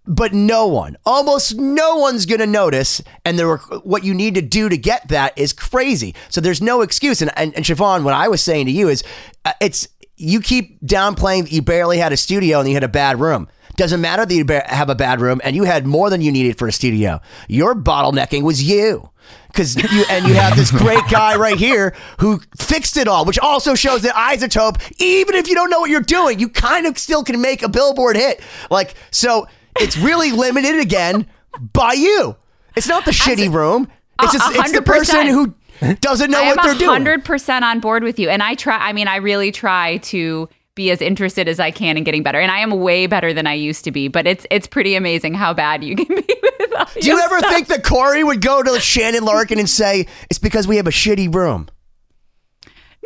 but no one, almost no one's going to notice. And there were, what you need to do to get that is crazy. So there's no excuse. And, and, and Siobhan, what I was saying to you is uh, it's, you keep downplaying that you barely had a studio and you had a bad room. Doesn't matter that you ba- have a bad room and you had more than you needed for a studio. Your bottlenecking was you. Cause you, and you have this great guy right here who fixed it all, which also shows that iZotope, even if you don't know what you're doing, you kind of still can make a billboard hit. Like, so it's really limited again by you. It's not the shitty room. It's just, it's the person who doesn't know I what they're doing. hundred percent on board with you, and I try. I mean, I really try to be as interested as I can in getting better, and I am way better than I used to be. But it's it's pretty amazing how bad you can be with all Do you ever think that Corey would go to Shannon Larkin and say, it's because we have a shitty room?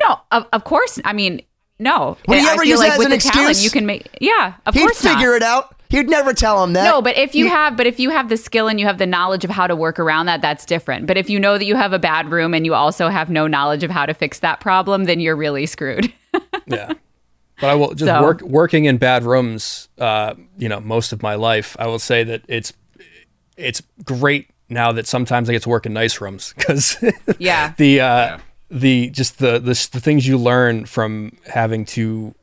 No, of, of course. I mean, no. Would he I ever feel use that as with an the excuse? you can make. Yeah, of course. He'd course figure not. it out. He'd never tell him that. No, but if you He- have, but if you have the skill and you have the knowledge of how to work around that, that's different. But if you know that you have a bad room and you also have no knowledge of how to fix that problem, then you're really screwed. Yeah. But I will just So- work working in bad rooms. Uh, you know, most of my life, I will say that it's it's great now that sometimes I get to work in nice rooms because yeah. the uh, the just the, the the things you learn from having to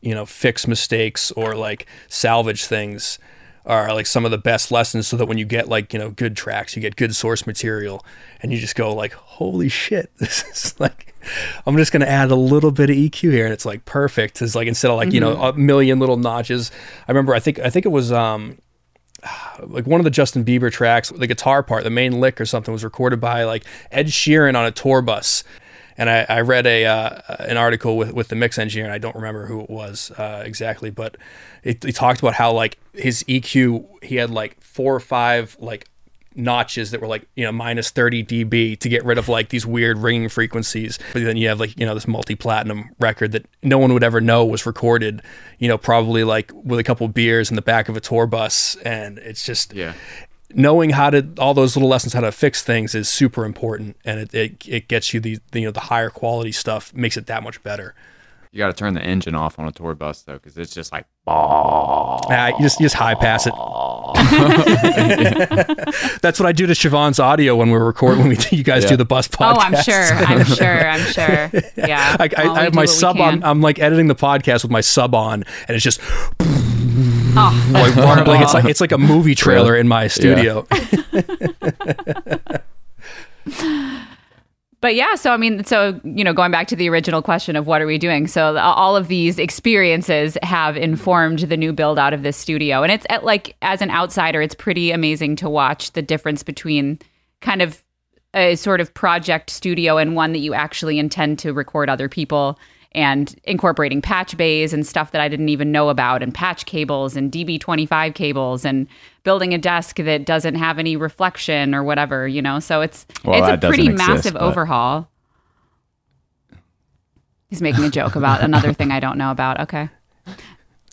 you know fix mistakes or like salvage things are like some of the best lessons so that when you get like you know good tracks you get good source material and you just go like holy shit this is like i'm just going to add a little bit of eq here. And it's like perfect. It's like instead of like you know a million little notches. I remember i think i think it was um like one of the Justin Bieber tracks, the guitar part, the main lick or something was recorded by like Ed Sheeran on a tour bus. And I, I read a uh, an article with with the mix engineer, and I don't remember who it was uh, exactly, but it talked about how like his EQ, he had like four or five like notches that were like you know minus 30 dB to get rid of like these weird ringing frequencies. But then you have like you know this multi platinum record that no one would ever know was recorded. You know probably like with a couple beers in the back of a tour bus, and it's just Yeah. Knowing how to all those little lessons how to fix things is super important and it, it, it gets you the, the you know the higher quality stuff makes it that much better You got to turn the engine off on a tour bus though, because it's just like Ah, you just you just high pass it that's what i do to siobhan's audio when we record when we you guys do the bus podcast Oh, I'm sure. I'm sure. I'm sure. Yeah. I, I, I have my sub on i'm like editing the podcast with my sub on and it's just Oh, like, like it's like it's like a movie trailer in my studio. But yeah, so I mean, so you know, going back to the original question of what are we doing? So all of these experiences have informed the new build out of this studio, and it's at, like as an outsider, it's pretty amazing to watch the difference between kind of a sort of project studio and one that you actually intend to record other people and incorporating patch bays and stuff that I didn't even know about and patch cables and DB25 cables and building a desk that doesn't have any reflection or whatever, you know. So it's Well, it's a pretty exist, massive but- overhaul. He's making a joke about another thing I don't know about. Okay.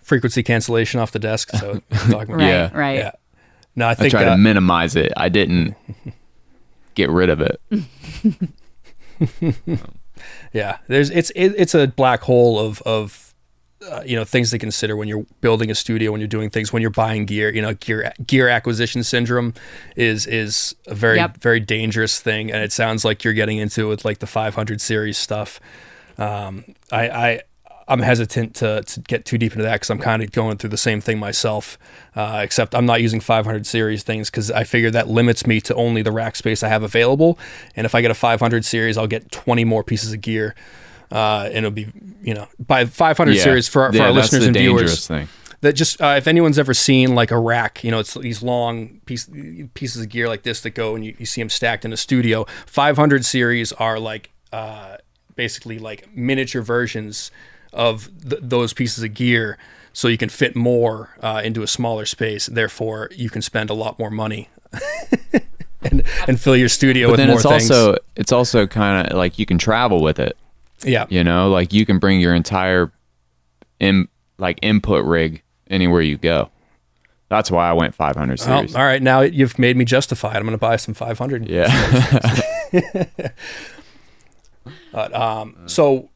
frequency cancellation off the desk so talking about Right, Yeah. right. yeah no i I think try uh, to minimize it. I didn't get rid of it. Yeah, there's it's it, it's a black hole of of uh, you know things to consider when you're building a studio, when you're doing things, when you're buying gear. You know, gear gear acquisition syndrome is is a very Yep. very dangerous thing, and it sounds like you're getting into it with like the 500 series stuff. Um, I I I'm hesitant to, to get too deep into that because I'm kind of going through the same thing myself. Uh, except I'm not using 500 series things because I figure that limits me to only the rack space I have available. And if I get a 500 series, I'll get 20 more pieces of gear, uh, and it'll be you know by 500 Yeah. series for, our- for Yeah, our listeners and viewers thing. that just uh, if anyone's ever seen like a rack, you know, it's these long piece, pieces of gear like this that go and you, you see them stacked in a studio. 500 series are like uh, basically like miniature versions of th- those pieces of gear, so you can fit more uh, into a smaller space. Therefore, you can spend a lot more money. And, and fill your studio But with then more it's things. also it's also kind of like you can travel with it. yeah, You know, like you can bring your entire in like input rig anywhere you go. That's why I went 500 Well, series. all right, now you've made me justified. I'm going to buy some 500. Yeah. but, um, so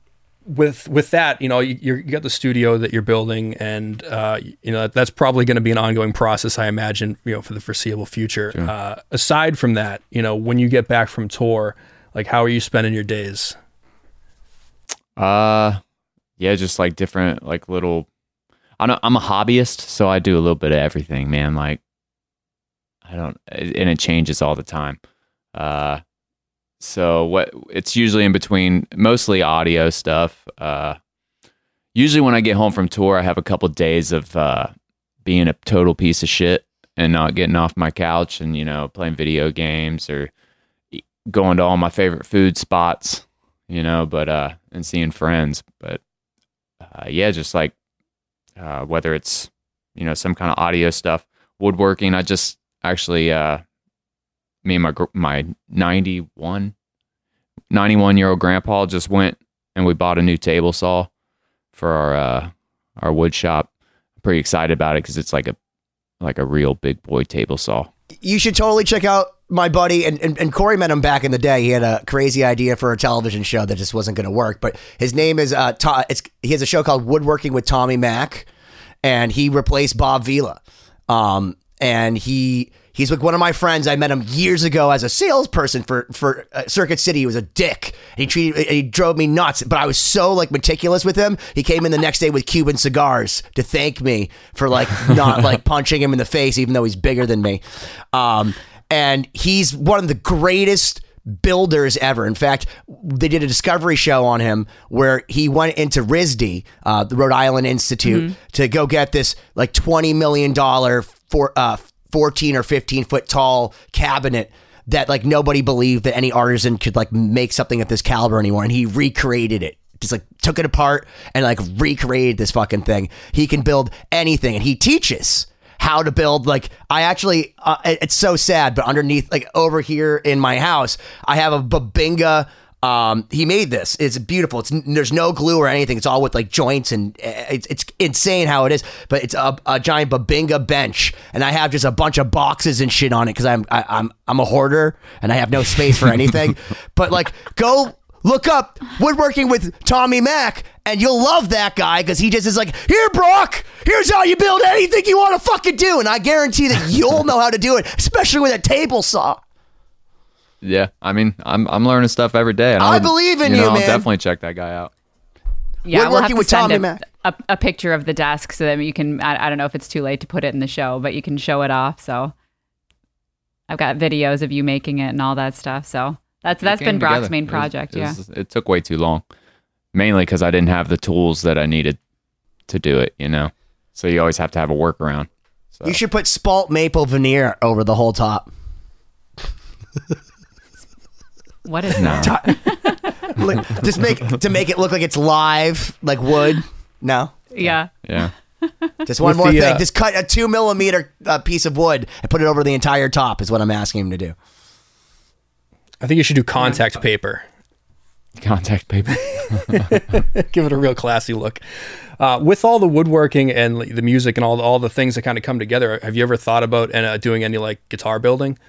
with with that, you know, you, you're, you got the studio that you're building, and uh, you know that's probably going to be an ongoing process, I imagine, you know, for the foreseeable future. Uh, aside from that, you know, when you get back from tour, like how are you spending your days? Uh, yeah, just like different, like little. I don't. I'm a hobbyist, so I do a little bit of everything, man. Like, I don't, and it changes all the time. Uh, so what? It's usually in between, mostly audio stuff. Uh, usually when I get home from tour, I have a couple days of uh being a total piece of shit and not getting off my couch and you know playing video games or going to all my favorite food spots you know, but uh, and seeing friends, but uh, yeah, just like uh, whether it's you know some kind of audio stuff, woodworking. I just actually uh, me and my my 91 91 year old grandpa just went and we bought a new table saw for our uh, our wood shop. I'm pretty excited about it because it's like a like a real big boy table saw. you should totally check out my buddy and, and, and Corey met him back in the day. He had a crazy idea for a television show that just wasn't going to work. But his name is uh, To- it's he has a show called Woodworking with Tommy Mac, and he replaced Bob Vila. Um, and he he's like one of my friends. I met him years ago as a salesperson for for uh, Circuit City. He was a dick. He treated he drove me nuts. But I was so like meticulous with him. He came in the next day with Cuban cigars to thank me for like not like punching him in the face, even though he's bigger than me. Um, and he's one of the greatest builders ever. In fact, they did a discovery show on him where he went into RISD, uh, the Rhode Island Institute, to go get this like twenty million dollar for uh, fourteen or fifteen foot tall cabinet that like nobody believed that any artisan could like make something at this caliber anymore, and he recreated it. Just like took it apart and like recreated this fucking thing. He can build anything, and he teaches how to build. Like I actually, uh, it- it's so sad, but underneath, like over here in my house, I have a Bubinga. Um, he made this. It's beautiful. It's there's no glue or anything. It's all with like joints and uh, it's it's insane how it is. But it's a, a giant Bubinga bench, and I have just a bunch of boxes and shit on it because I'm I, I'm I'm a hoarder and I have no space for anything. but like, go look up woodworking with Tommy Mac, and you'll love that guy because he just is like, here, Brock, here's how you build anything you want to fucking do, and I guarantee that you'll know how to do it, especially with a table saw. Yeah, I mean, I'm I'm learning stuff every day. And I would- believe in know, you, I'll man. definitely check that guy out. Yeah, We're we'll have working to with send Tommy a, a, a picture of the desk so that you can. I, I don't know if it's too late to put it in the show, but you can show it off. So I've got videos of you making it and all that stuff. So that's that's It been came Brock's together. main It was- project. it yeah. was- it took way too long, mainly because I didn't have the tools that I needed to do it. You know, so you always have to have a workaround. So You should put spalt maple veneer over the whole top. What is no, that? Like, just make to make it look like it's live, like wood. No, Yeah. yeah, just one With more the, thing. uh, just cut a two millimeter uh, piece of wood and put it over the entire top. Is what I'm asking him to do. I think you should do contact paper. contact paper. Give it a real classy look. Uh, with all the woodworking and like, the music and all the, all the things that kind of come together, have you ever thought about uh, doing any like guitar building?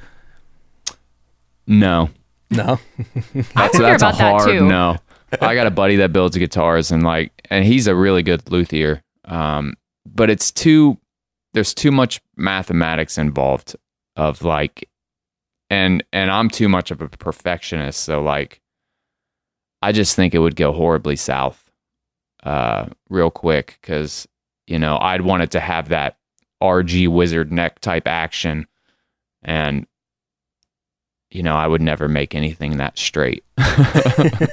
No, No. that's wonder that's a about that, hard too. no. I got a buddy that builds guitars and like, and he's a really good luthier. Um, but it's too there's too much mathematics involved of like, and and I'm too much of a perfectionist. So like, I just think it would go horribly south, uh, real quick because you know I'd want it to have that RG wizard neck type action, and you know I would never make anything that straight.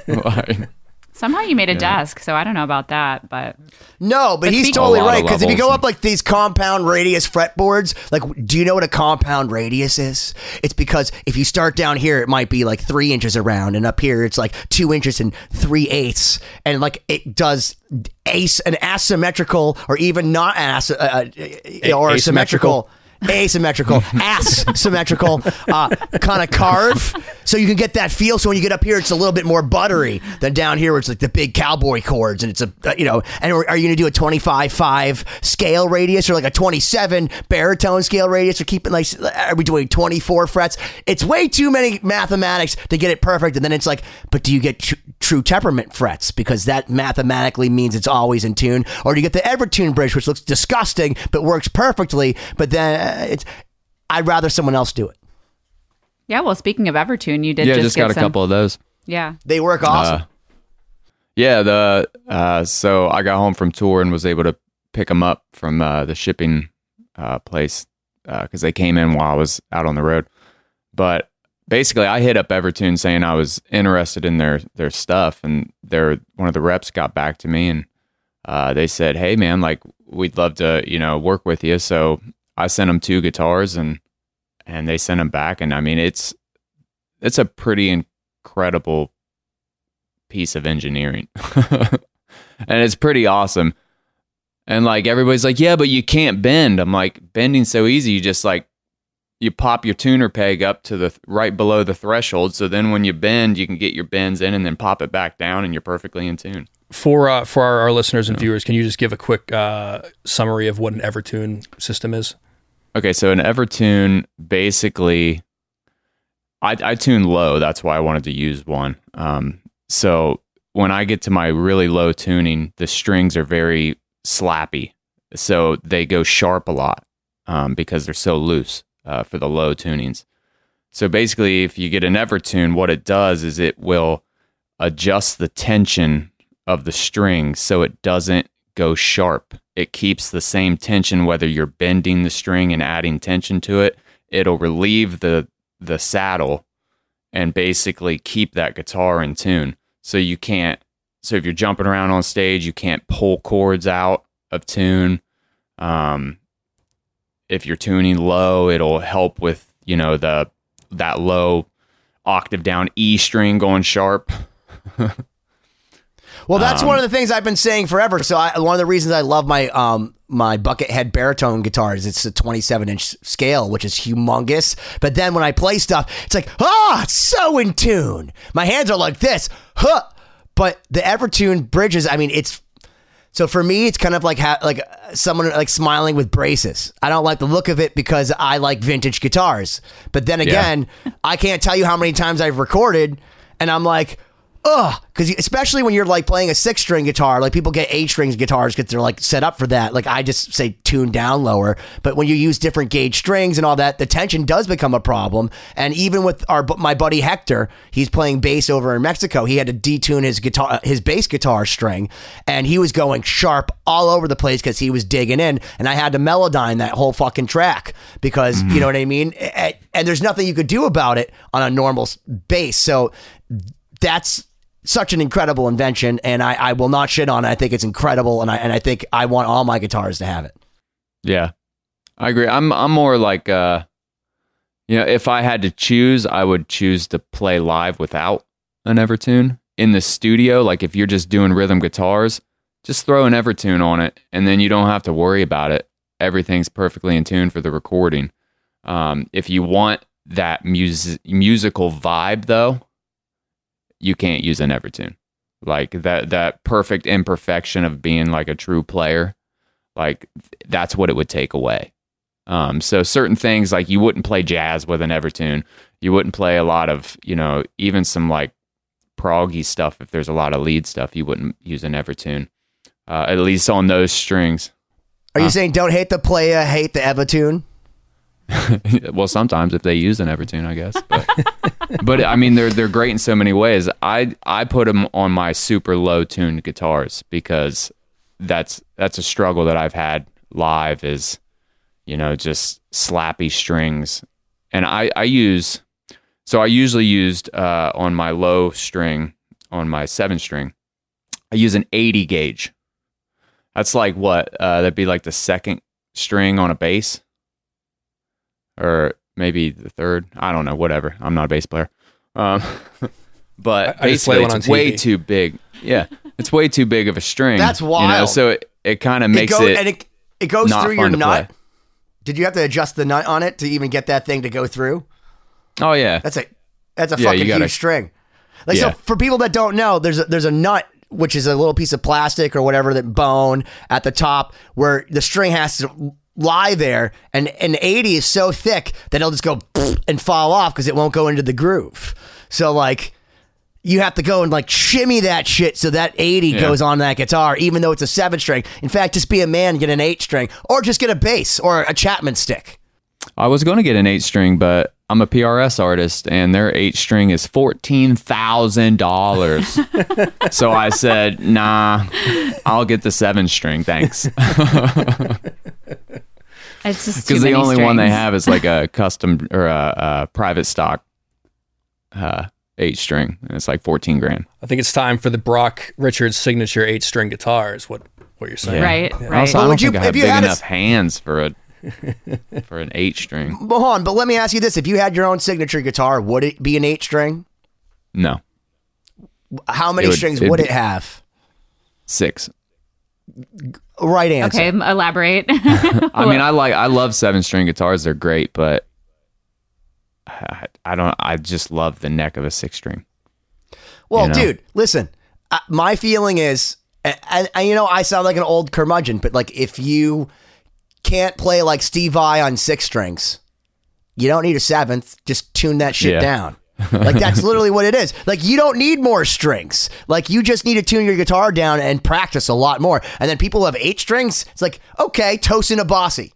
Like, Somehow you made a Yeah. desk, so I don't know about that, but No, but But he's speak- totally right because if you go up like these compound radius fretboards, like, do you know what a compound radius is? It's because if you start down here, it might be like three inches around, and up here it's like two inches and three eighths, and like it does ace an asymmetrical or even not as uh, uh, or asymmetrical. symmetrical. Asymmetrical, ass symmetrical uh, kind of carve, so you can get that feel. So when you get up here, it's a little bit more buttery than down here, where it's like the big cowboy chords, and it's a uh, you know. And are you going to do a twenty five five scale radius or like a twenty seven baritone scale radius, or keep it like are we doing twenty four frets? It's way too many mathematics to get it perfect, and then it's like, but do you get tr- true temperament frets because that mathematically means it's always in tune, or do you get the Evertune bridge, which looks disgusting but works perfectly, but then uh, it's I'd rather someone else do it. yeah. Well, speaking of Evertune, you did yeah, just, just get got a some- couple of those. Yeah. They work awesome. Uh, yeah, the uh, so I got home from tour and was able to pick them up from uh, the shipping uh, place because they came in while I was out on the road. But basically, I hit up Evertune saying I was interested in their their stuff, and their one of the reps got back to me and uh, they said, "Hey, man, like we'd love to you know work with you." So I sent them two guitars and and they sent them back, and I mean it's it's a pretty incredible piece of engineering. and it's pretty awesome. And like everybody's like, yeah, but you can't bend. I'm like, bending's so easy. You just like you pop your tuner peg up to the right below the threshold. So then when you bend, you can get your bends in and then pop it back down, and you're perfectly in tune. For uh, for our, our listeners and viewers, can you just give a quick uh, summary of what an Evertune system is? Okay, so an Evertune basically, I, I tune low. That's why I wanted to use one. Um, so when I get to my really low tuning, the strings are very slappy. So they go sharp a lot um, because they're so loose uh, for the low tunings. So basically, if you get an Evertune, what it does is it will adjust the tension of the string so it doesn't go sharp. It keeps the same tension whether you're bending the string and adding tension to it. It'll relieve the the saddle and basically keep that guitar in tune. So you can't so if you're jumping around on stage, you can't pull chords out of tune. Um, if you're tuning low, it'll help with, you know, the that low octave down E string going sharp. Well, that's one of the things I've been saying forever. So I, one of the reasons I love my um my buckethead baritone guitar is it's a 27 inch scale, which is humongous. But then when I play stuff, it's like, ah, it's so in tune. My hands are like this, huh? But the Evertune bridges, I mean, it's so for me, it's kind of like ha- like uh, someone like smiling with braces. I don't like the look of it because I like vintage guitars. But then again, I can't tell you how many times I've recorded, and I'm like, ugh, because especially when you're like playing a six string guitar, like people get eight strings guitars because they're like set up for that. Like I just say tune down lower, but when you use different gauge strings and all that, the tension does become a problem. And even with our my buddy Hector, he's playing bass over in Mexico. He had to detune his guitar, his bass guitar string, and he was going sharp all over the place because he was digging in. And I had to melodyne that whole fucking track because you mm-hmm. know what I mean. And, and there's nothing you could do about it on a normal bass. So that's such an incredible invention, and I, I will not shit on it. I think it's incredible, and I and I think I want all my guitars to have it. Yeah. I agree. I'm I'm more like uh you know, if I had to choose, I would choose to play live without an Evertune. In the studio, like if you're just doing rhythm guitars, just throw an Evertune on it and then you don't have to worry about it. Everything's perfectly in tune for the recording. Um, if you want that mus- musical vibe though, you can't use an Evertune. Like that that perfect imperfection of being like a true player like that's what it would take away. Um, so certain things like you wouldn't play jazz with an Evertune. You wouldn't play a lot of you know even some like proggy stuff. If there's a lot of lead stuff, you wouldn't use an Evertune. Uh, at least on those strings. Are you saying don't hate the player, hate the Evertune? well, sometimes if they use an Evertune, I guess. But, but I mean, they're they're great in so many ways. I I put them on my super low tuned guitars because that's that's a struggle that I've had live is you know just slappy strings, and I I use so I usually used uh, on my low string on my seven string. I use an 80 gauge. That's like what? Uh, that'd be like the second string on a bass or maybe the third. I don't know. Whatever. I'm not a bass player. Um, but I- I just play basically, one on it's way TV. too big. Yeah, it's way too big of a string. That's You know? wild. So it, it kind of makes it go, it, and it it goes not through your nut. play. Did you have to adjust the nut on it to even get that thing to go through? Oh yeah, That's a that's a Yeah, fucking gotta- huge string. Like Yeah. so, for people that don't know, there's a, there's a nut which is a little piece of plastic or whatever that bone at the top where the string has to lie there, and an 80 is so thick that it'll just go and fall off because it won't go into the groove. So like. You have to go and like shimmy that shit so that 80 Yeah. goes on that guitar, even though it's a seven string. In fact, just be a man, get an eight string, or just get a bass or a Chapman stick. I was going to get an eight string, but I'm a PRS artist, and their eight string is fourteen thousand dollars. so I said, "Nah, I'll get the seven string, thanks." It's just Because the many only one they have is like a custom or a, a private stock uh, eight string, and it's like fourteen grand. I think it's time for the Brock Richards signature eight string guitar. Is what what you're saying? Right, Also, right. I But don't would you- think I have big had a enough s- hands for a for an eight string. But hold but let me ask you this: If you had your own signature guitar, would it be an eight string? No, How many would- strings it'd it have? six. Right answer. Okay, elaborate. I mean, I like I love seven string guitars; they're great, but I, I don't. I just love the neck of a six string. Well, you know? dude, listen. Uh, my feeling is, and, and, and you know, I sound like an old curmudgeon, but like if you can't play like Steve Vai on six strings, you don't need a seventh. Just tune that shit Yeah. down. Like that's literally what it is. Like you don't need more strings. Like you just need to tune your guitar down and practice a lot more. And then people have eight strings. It's like okay, Tosin Abasi,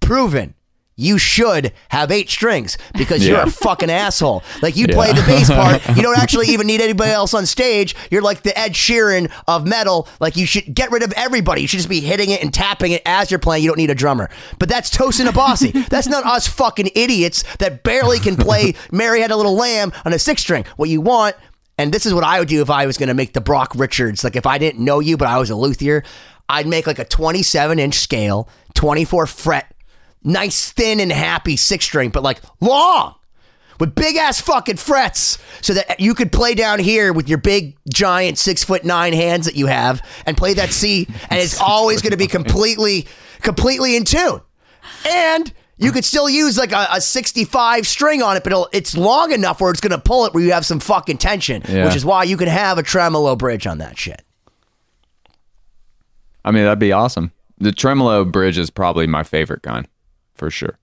proven. You should have eight strings because you're a fucking asshole. Like you Yeah. play the bass part, you don't actually even need anybody else on stage. You're like the Ed Sheeran of metal. Like you should get rid of everybody. You should just be hitting it and tapping it as you're playing. You don't need a drummer. But that's Tosin Abasi. that's not us fucking idiots that barely can play Mary Had a Little Lamb on a six string. What you want, and this is what I would do if I was going to make the Brock Richards. Like if I didn't know you, but I was a luthier, I'd make like a 27 inch scale, 24 fret, nice thin and happy six string, but like long with big ass fucking frets so that you could play down here with your big giant six foot nine hands that you have and play that C and it's always going to be completely completely in tune and you could still use like a, a 65 string on it but it'll, it's long enough where it's going to pull it where you have some fucking tension Yeah. which is why you can have a tremolo bridge on that shit I mean, that'd be awesome. The tremolo bridge is probably my favorite kind, for sure.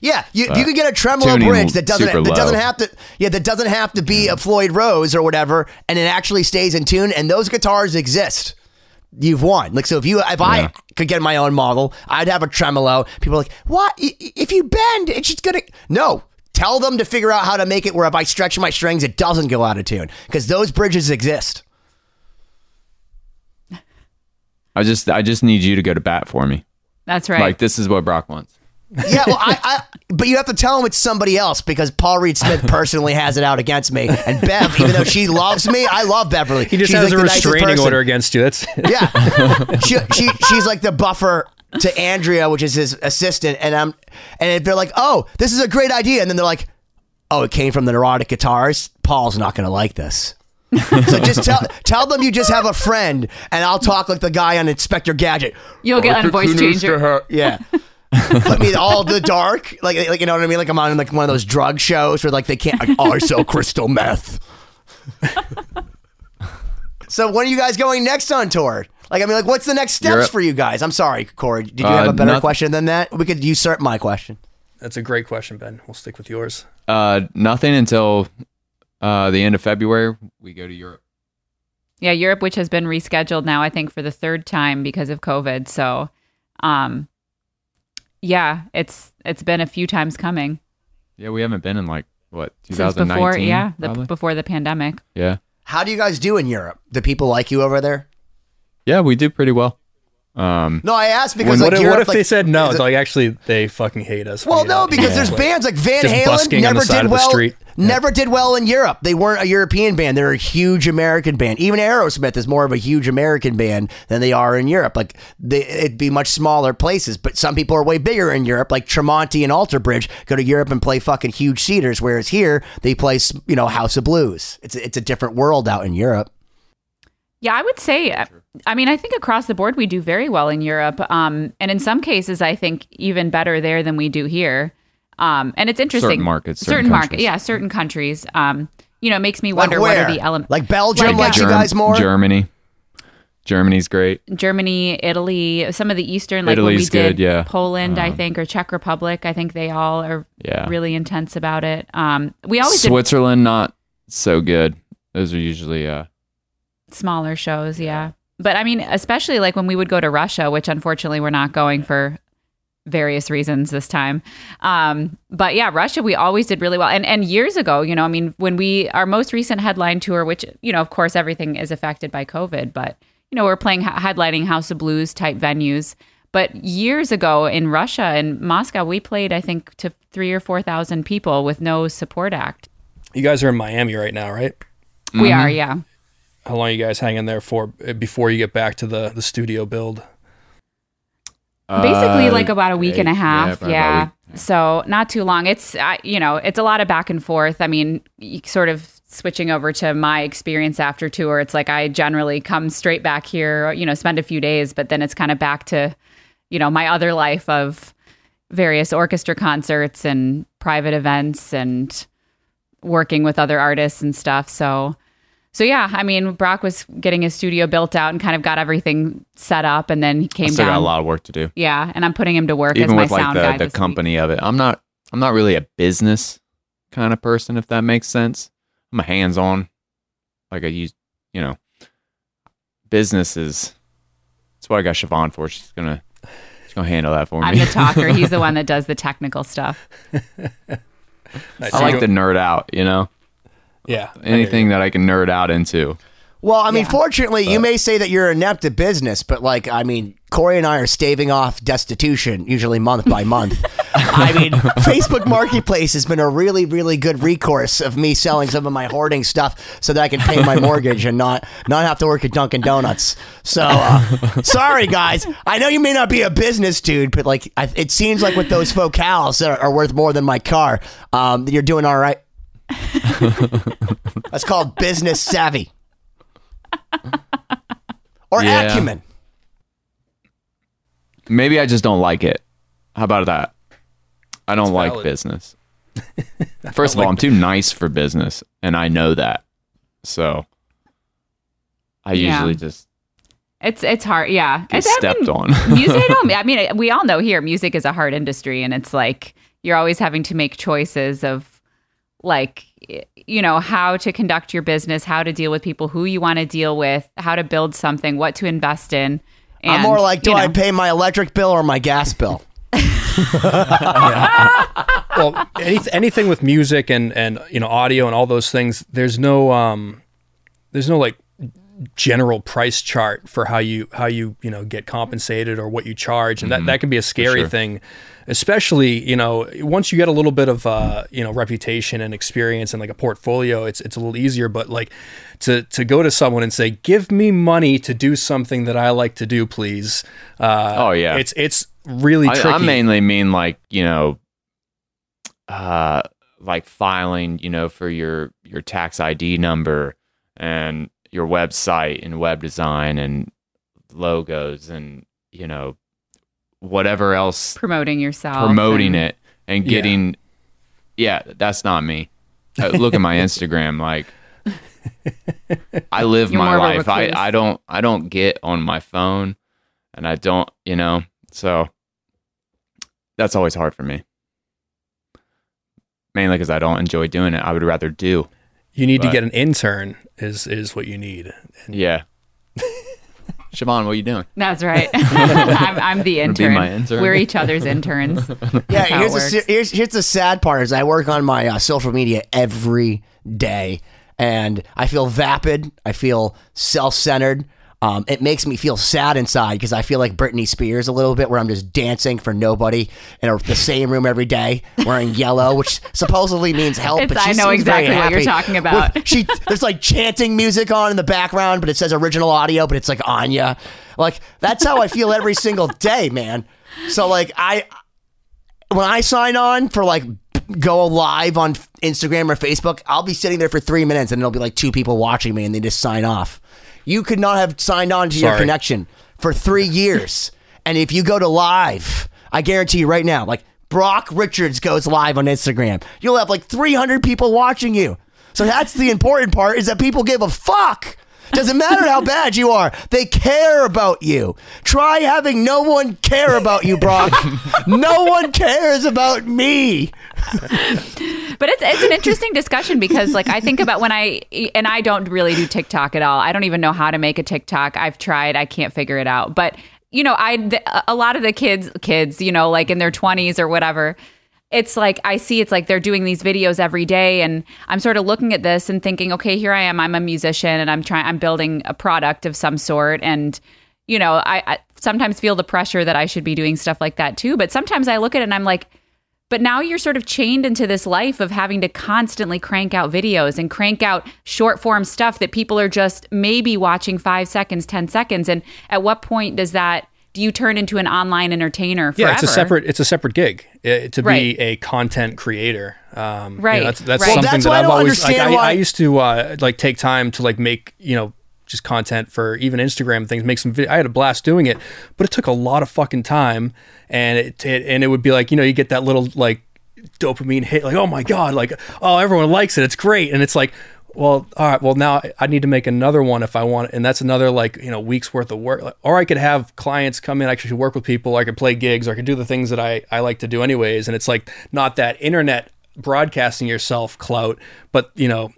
Yeah, you, you could get a tremolo bridge that doesn't that doesn't have to yeah that doesn't have to be a Floyd Rose or whatever, and it actually stays in tune. And those guitars exist. You've won. Like so, if you if I could get my own model, I'd have a tremolo. People are like, what? I- i- If you bend, it's just gonna no. Tell them to figure out how to make it where if I stretch my strings, it doesn't go out of tune because those bridges exist. I just, I just need you to go to bat for me. That's right. Like this is what Brock wants. Yeah, well, I, I, but you have to tell them it's somebody else because Paul Reed Smith personally has it out against me, and Bev, even though she loves me, I love Beverly. He just She's has like a restraining order against you. That's Yeah, she, she she's like the buffer to Andrea, which is his assistant, and I'm and if they're like, oh, this is a great idea, and then they're like, oh, it came from the neurotic guitars. Paul's not going to like this. so just tell tell them you just have a friend, and I'll talk like the guy on Inspector Gadget. You'll get on a voice changer. Yeah. Put me all the dark, like, like you know what I mean. Like I'm on like one of those drug shows where like they can't. Like, oh, I sell crystal meth. so when are you guys going next on tour? Like I mean, like what's the next steps Europe. for you guys? I'm sorry, Corey. Did you Uh, have a better nothing. question than that? We could usurp my question. that's a great question, Ben. We'll stick with yours. Uh, nothing until uh, the end of February. We go to Europe. Yeah, Europe, which has been rescheduled now, I think, for the third time because of COVID. So, um, yeah, it's it's been a few times coming Yeah, we haven't been in like what since 2019. before, yeah, the, before the pandemic. yeah, How do you guys do in Europe? Do people like you over there? yeah, we do pretty well. Um, No, I asked because what, like if, Europe, what if like, they said no? it- Like actually, they fucking hate us. Well, no, because there's bands like Van just Halen never did well. street. Never did well in Europe. They weren't a European band. They're a huge American band. Even Aerosmith is more of a huge American band than they are in Europe. Like they, it'd be much smaller places. But some people are way bigger in Europe. Like Tremonti and Alter Bridge go to Europe and play fucking huge cedars. Whereas here they play you know House of Blues. It's it's a different world out in Europe. Yeah, I would say. uh, I mean, I think across the board we do very well in Europe, um, and in some cases, I think even better there than we do here. Um, and it's interesting. Certain markets, certain certain market, countries. yeah, certain countries. Um, you know, it makes me Like wonder what are the elements. Like Belgium Like, likes yeah. you guys more. Germany. Germany's great. Germany, Italy, some of the Eastern, like when we Italy's did good, yeah. Poland, I Um, think, or Czech Republic. I think they all are Yeah. really intense about it. Um, we always did Switzerland, not so good. Those are usually uh, smaller shows, yeah. But I mean, especially like when we would go to Russia, which unfortunately we're not going for various reasons this time. Um, but yeah, Russia, we always did really well. And and years ago, you know, I mean, when we our most recent headline tour, which you know, of course, everything is affected by COVID, but you know, we're playing headlining House of Blues type venues. But years ago in Russia and Moscow, we played, I think, to three or four thousand people with no support act. You guys are in Miami right now, right? We are, yeah. How long are you guys hanging there for uh, before you get back to the the studio build? basically uh, like about a week and a half yeah, a week. so not too long. It's uh, you know it's a lot of back and forth. I mean sort of switching over to my experience after tour it's like i generally come straight back here you know spend a few days but then it's kind of back to you know my other life of various orchestra concerts and private events and working with other artists and stuff. So so yeah, I mean, Brock was getting his studio built out and kind of got everything set up, and then he I came still down. got a lot of work to do. Yeah, and I'm putting him to work as Even my with like sound the, guy. the this week. company of it. I'm not I'm not really a business kind of person, if that makes sense. I'm a hands on. Like I use you know business is that's what I got Siobhan for. She's gonna she's gonna handle that for me. I'm the talker. He's the one that does the technical stuff. Nice. I like to nerd out, you know? Yeah. Anything you. that I can nerd out into. Well, I mean, Yeah. fortunately, you may say that you're inept at business, but like, I mean, Corey and I are staving off destitution, usually month by month. I mean, Facebook Marketplace has been a really, really good recourse of me selling some of my hoarding stuff so that I can pay my mortgage and not not have to work at Dunkin' Donuts. So, uh, sorry guys, I know you may not be a business dude, but like, I, it seems like with those focals that are, are worth more than my car, um, you're doing all right. That's called business savvy or Yeah. acumen. Maybe I just don't like it. How about that? I don't like valid. business. First of all, I'm too nice for business, and I know that. So I Yeah. usually just It's it's hard. Yeah, get it's, I stepped mean, on. music. I don't. I mean, we all know here, music is a hard industry, and it's like you're always having to make choices of, like, you know, how to conduct your business, how to deal with people, who you want to deal with, how to build something, what to invest in. And, I'm more like, do you I pay my electric bill or my gas bill? well, any, anything with music and and you know audio and all those things, there's no um, there's no like general price chart for how you how you you know get compensated or what you charge, and that that can be a scary sure. thing, especially you know once you get a little bit of uh, you know reputation and experience and like a portfolio, it's it's a little easier. But like to to go to someone and say, give me money to do something that I like to do, please. Uh, Oh, yeah. it's it's really I, tricky. I mainly mean like you know, uh, like filing, you know, for your your tax ID number and your website and web design and logos and you know whatever else promoting yourself, promoting and- it and getting yeah, that's not me Uh, look at my instagram like i live You're my more of a life I. I don't i don't get on my phone and i don't you know so that's always hard for me mainly because i don't enjoy doing it i would rather do you need to get an intern. Is is what you need. yeah Siobhan, what are you doing? That's right. I'm, I'm the Wanna be intern. my intern? We're each other's interns. Yeah, That's how here's it the, here's here's the sad part is I work on my uh, social media every day, and I feel vapid. I feel self centered. Um, it makes me feel sad inside because I feel like Britney Spears a little bit, where I'm just dancing for nobody in a, the same room every day, wearing yellow, which supposedly means help. It's- but she I know exactly what you're talking about. with- she there's like chanting music on in the background, but it says original audio, but it's like Enya. Like that's how I feel every single day, man. So like I when I sign on for like go live on Instagram or Facebook, I'll be sitting there for three minutes and it'll be like two people watching me and they just sign off. You could not have signed on to your connection for three years. and if you go to live, I guarantee you right now, like Brock Richards goes live on Instagram, you'll have like 300 people watching you. So that's the important part is that people give a fuck. Doesn't matter how bad you are. They care about you. Try having no one care about you, Brock. no one cares about me. But it's it's an interesting discussion because like I think about when I and I don't really do TikTok at all. I don't even know how to make a TikTok. I've tried, I can't figure it out. But you know, I a lot of the kids kids, you know, like in their 20s or whatever, it's like I see it's like they're doing these videos every day and I'm sort of looking at this and thinking, okay, here I am. I'm a musician and I'm trying I'm building a product of some sort and you know, I, I sometimes feel the pressure that I should be doing stuff like that too, but sometimes I look at it and I'm like but now you're sort of chained into this life of having to constantly crank out videos and crank out short form stuff that people are just maybe watching five seconds, 10 seconds. And at what point does that, do you turn into an online entertainer forever? Yeah, it's a separate it's a separate gig uh, to Right. be a content creator. Um, you know, Right, that's that's right. Well, something that's that I I've don't always like. understand I, why- I used to uh, like take time to like make you know just content for even Instagram things, make some. Video. I had a blast doing it, but it took a lot of fucking time, and it, it and it would be like you know you get that little like dopamine hit, like oh my god, like oh everyone likes it, it's great, and it's like. Well, all right. Well, now I need to make another one if I want, and that's another like you know weeks worth of work. Or I could have clients come in. I could work with people. I could play gigs. Or I could do the things that I I like to do anyways. And it's like not that internet broadcasting yourself clout, but you know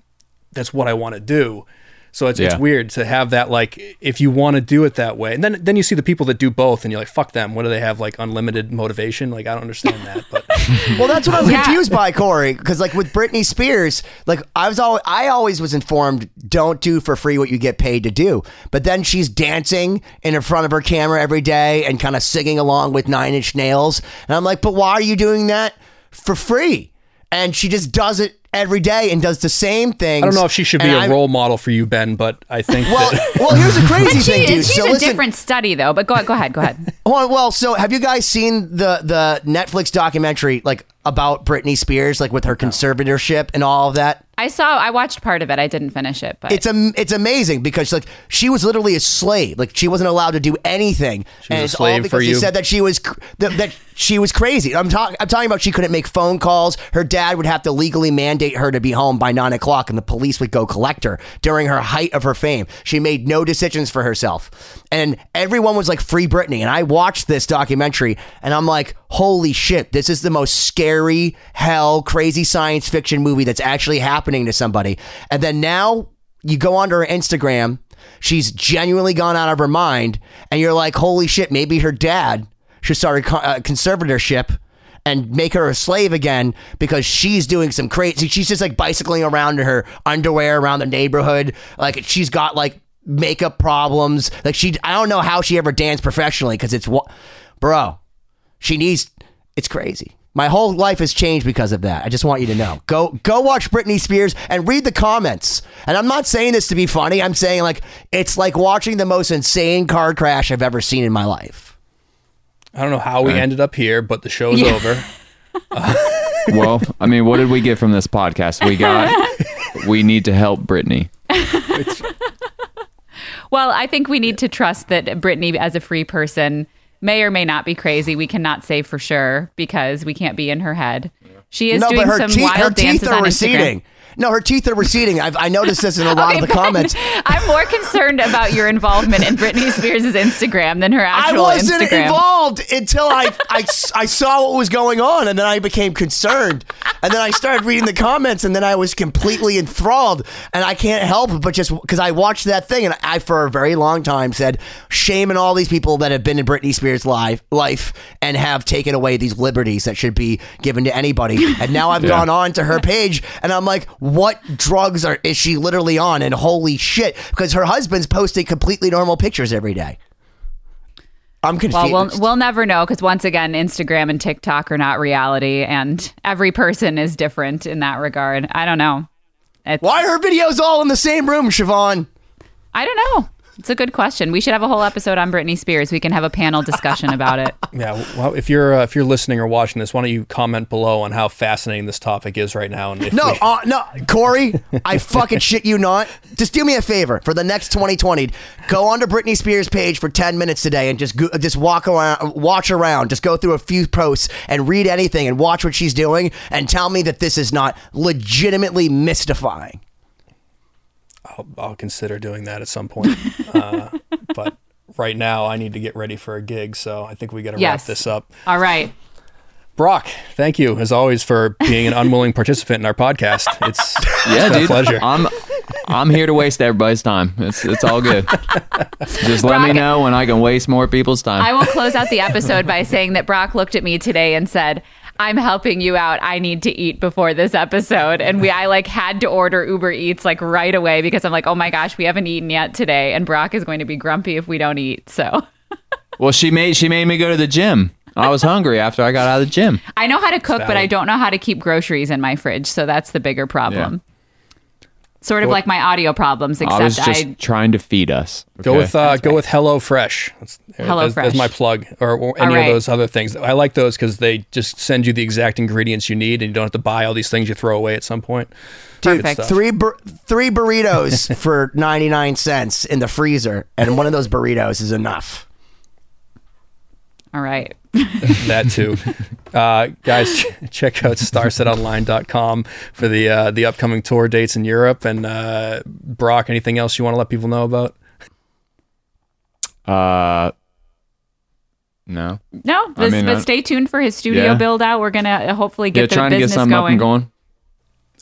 that's what I want to do. So it's it's weird to have that like if you want to do it that way, and then then you see the people that do both, and you're like, fuck them. What do they have like unlimited motivation? Like I don't understand that, but Well, that's what I was Yeah. confused by, Corey. Because like with Britney Spears, like I was always, I always was informed, don't do for free what you get paid to do. But then she's dancing in front of her camera every day and kind of singing along with Nine Inch Nails, and I'm like, but why are you doing that for free? And she just does it every day and does the same thing. I don't know if she should be And a I'm- role model for you, Ben, but I think Well, that well, here's the crazy She, thing, dude. she's so a listen, different study, though. But go, go ahead. Go ahead. Well, well, so have you guys seen the the Netflix documentary like about Britney Spears, like with her conservatorship and all of that? I saw. I watched part of it. I didn't finish it, but It's am- it's amazing because like she was literally a slave, like she wasn't allowed to do anything, and a slave all for because they you. said that she was cr- that, that she was crazy. I'm talking I'm talking about she couldn't make phone calls. Her dad would have to legally mandate her to be home by nine o'clock, and the police would go collect her during her height of her fame. She made no decisions for herself, and everyone was like free Britney. And I watched this documentary, and I'm like, holy shit, this is the most scary, hell, crazy science fiction movie that's actually happening to somebody. And then now you go onto her Instagram, she's genuinely gone out of her mind, and you're like, holy shit, maybe her dad should start a uh, conservatorship and make her a slave again because she's doing some crazy. She's just like bicycling around in her underwear around the neighborhood. Like she's got like makeup problems. Like she, I don't know how she ever danced professionally because it's what, bro. She needs. It's crazy. My whole life has changed because of that. I just want you to know. Go go watch Britney Spears and read the comments. And I'm not saying this to be funny. I'm saying like it's like watching the most insane car crash I've ever seen in my life. I don't know how we ended up here, but the show's Yeah. over. well, I mean, what did we get from this podcast? We got we need to help Britney. Well, I think we need to trust that Britney, as a free person, may or may not be crazy. We cannot say for sure because we can't be in her head. She is no, doing some teeth, wild dances are on receding. Instagram. No, her teeth are receding. I've, I noticed this in a lot Okay, of the Ben, comments. I'm more concerned about your involvement in Britney Spears' Instagram than her actual Instagram. I wasn't Instagram. involved until I, I, I saw what was going on, and then I became concerned. And then I started reading the comments, and then I was completely enthralled. And I can't help but just because I watched that thing, and I, for a very long time, said, shaming all these people that have been in Britney Spears' life, life and have taken away these liberties that should be given to anybody. And now I've Yeah. gone on to her page, and I'm like, what drugs are is she literally on? And holy shit, because her husband's posting completely normal pictures every day. I'm confused. Well, we'll we'll never know because once again, Instagram and TikTok are not reality, and every person is different in that regard. I don't know. It's, Why are her videos all in the same room, Siobhan? I don't know. It's a good question. We should have a whole episode on Britney Spears. We can have a panel discussion about it. Yeah, well, if you're uh, if you're listening or watching this, why don't you comment below on how fascinating this topic is right now? And No, we- uh, no, Corey, I fucking shit you not. Just do me a favor for the next 2020. Go onto Britney Spears' page for 10 minutes today and just go, just walk around, watch around, just go through a few posts and read anything and watch what she's doing and tell me that this is not legitimately mystifying. I'll, I'll consider doing that at some point. Uh, but right now, I need to get ready for a gig, so I think we got to Yes. wrap this up. All right. Brock, thank you as always for being an unwilling participant in our podcast. It's Yeah, it's been a dude. pleasure. I'm I'm here to waste everybody's time. It's it's all good. Just let me know when I can waste more people's time. I will close out the episode by saying that Brock looked at me today and said, I'm helping you out. I need to eat before this episode. And we I like had to order Uber Eats like right away because I'm like, oh my gosh, we haven't eaten yet today. And Brock is going to be grumpy if we don't eat. So well, she made she made me go to the gym. I was hungry after I got out of the gym. I know how to cook, but I don't know how to keep groceries in my fridge. So that's the bigger problem. Sort of like my audio problems, except I was just I, trying to feed us. Go with uh, go with Hello Fresh. That's, Hello that's, that's Fresh. my plug, or, or any All right. of those other things. I like those because they just send you the exact ingredients you need, and you don't have to buy all these things you throw away at some point. Dude, Perfect. three bur- three burritos for 99 cents in the freezer, and one of those burritos is enough. all right. that too. Uh, guys, ch- check out starsetonline.com for the uh, the upcoming tour dates in Europe. And uh, Brock, anything else you want to let people know about? Uh, no. No, I mean, but uh, stay tuned for his studio yeah. build out. We're going to hopefully Yeah, get the trying to get business something up going. and going.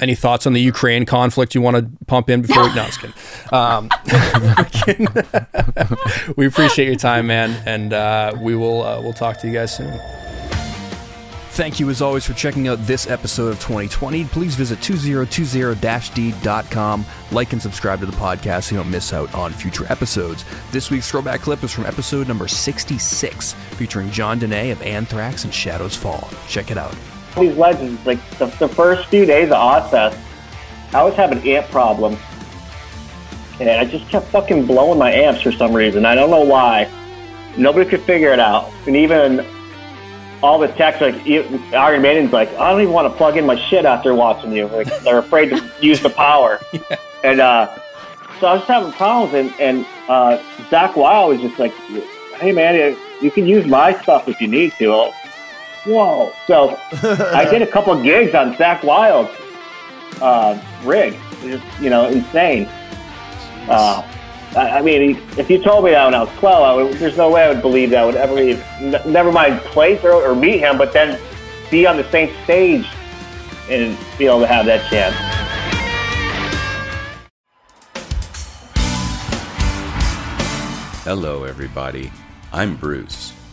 Any thoughts on the Ukraine conflict you want to pump in before? no, just kidding. Um, we appreciate your time, man, and uh, we will uh, we'll talk to you guys soon. Thank you as always for checking out this episode of 2020. Please visit 2020-d.com, like and subscribe to the podcast so you don't miss out on future episodes. This week's throwback clip is from episode number 66, featuring Jon Donais of Anthrax and Shadows Fall. Check it out. These legends, like the, the first few days of Ozzfest, I was having amp problems. And I just kept fucking blowing my amps for some reason. I don't know why. Nobody could figure it out. And even all the techs, like Iron Maiden's like, I don't even want to plug in my shit after watching you. Like they're afraid to use the power. And uh, so I was having problems, and and uh, Zakk Wylde was just like, Hey man, you- you can use my stuff if you need to. Whoa! So I did a couple of gigs on Zakk Wylde's uh, rig. Just, you know, insane. Uh, I, I mean, if you told me that when I was 12, I would, there's no way I would believe that I would ever even, n- never mind play through or meet him, but then be on the same stage and be able to have that chance. Hello, everybody. I'm Bruce.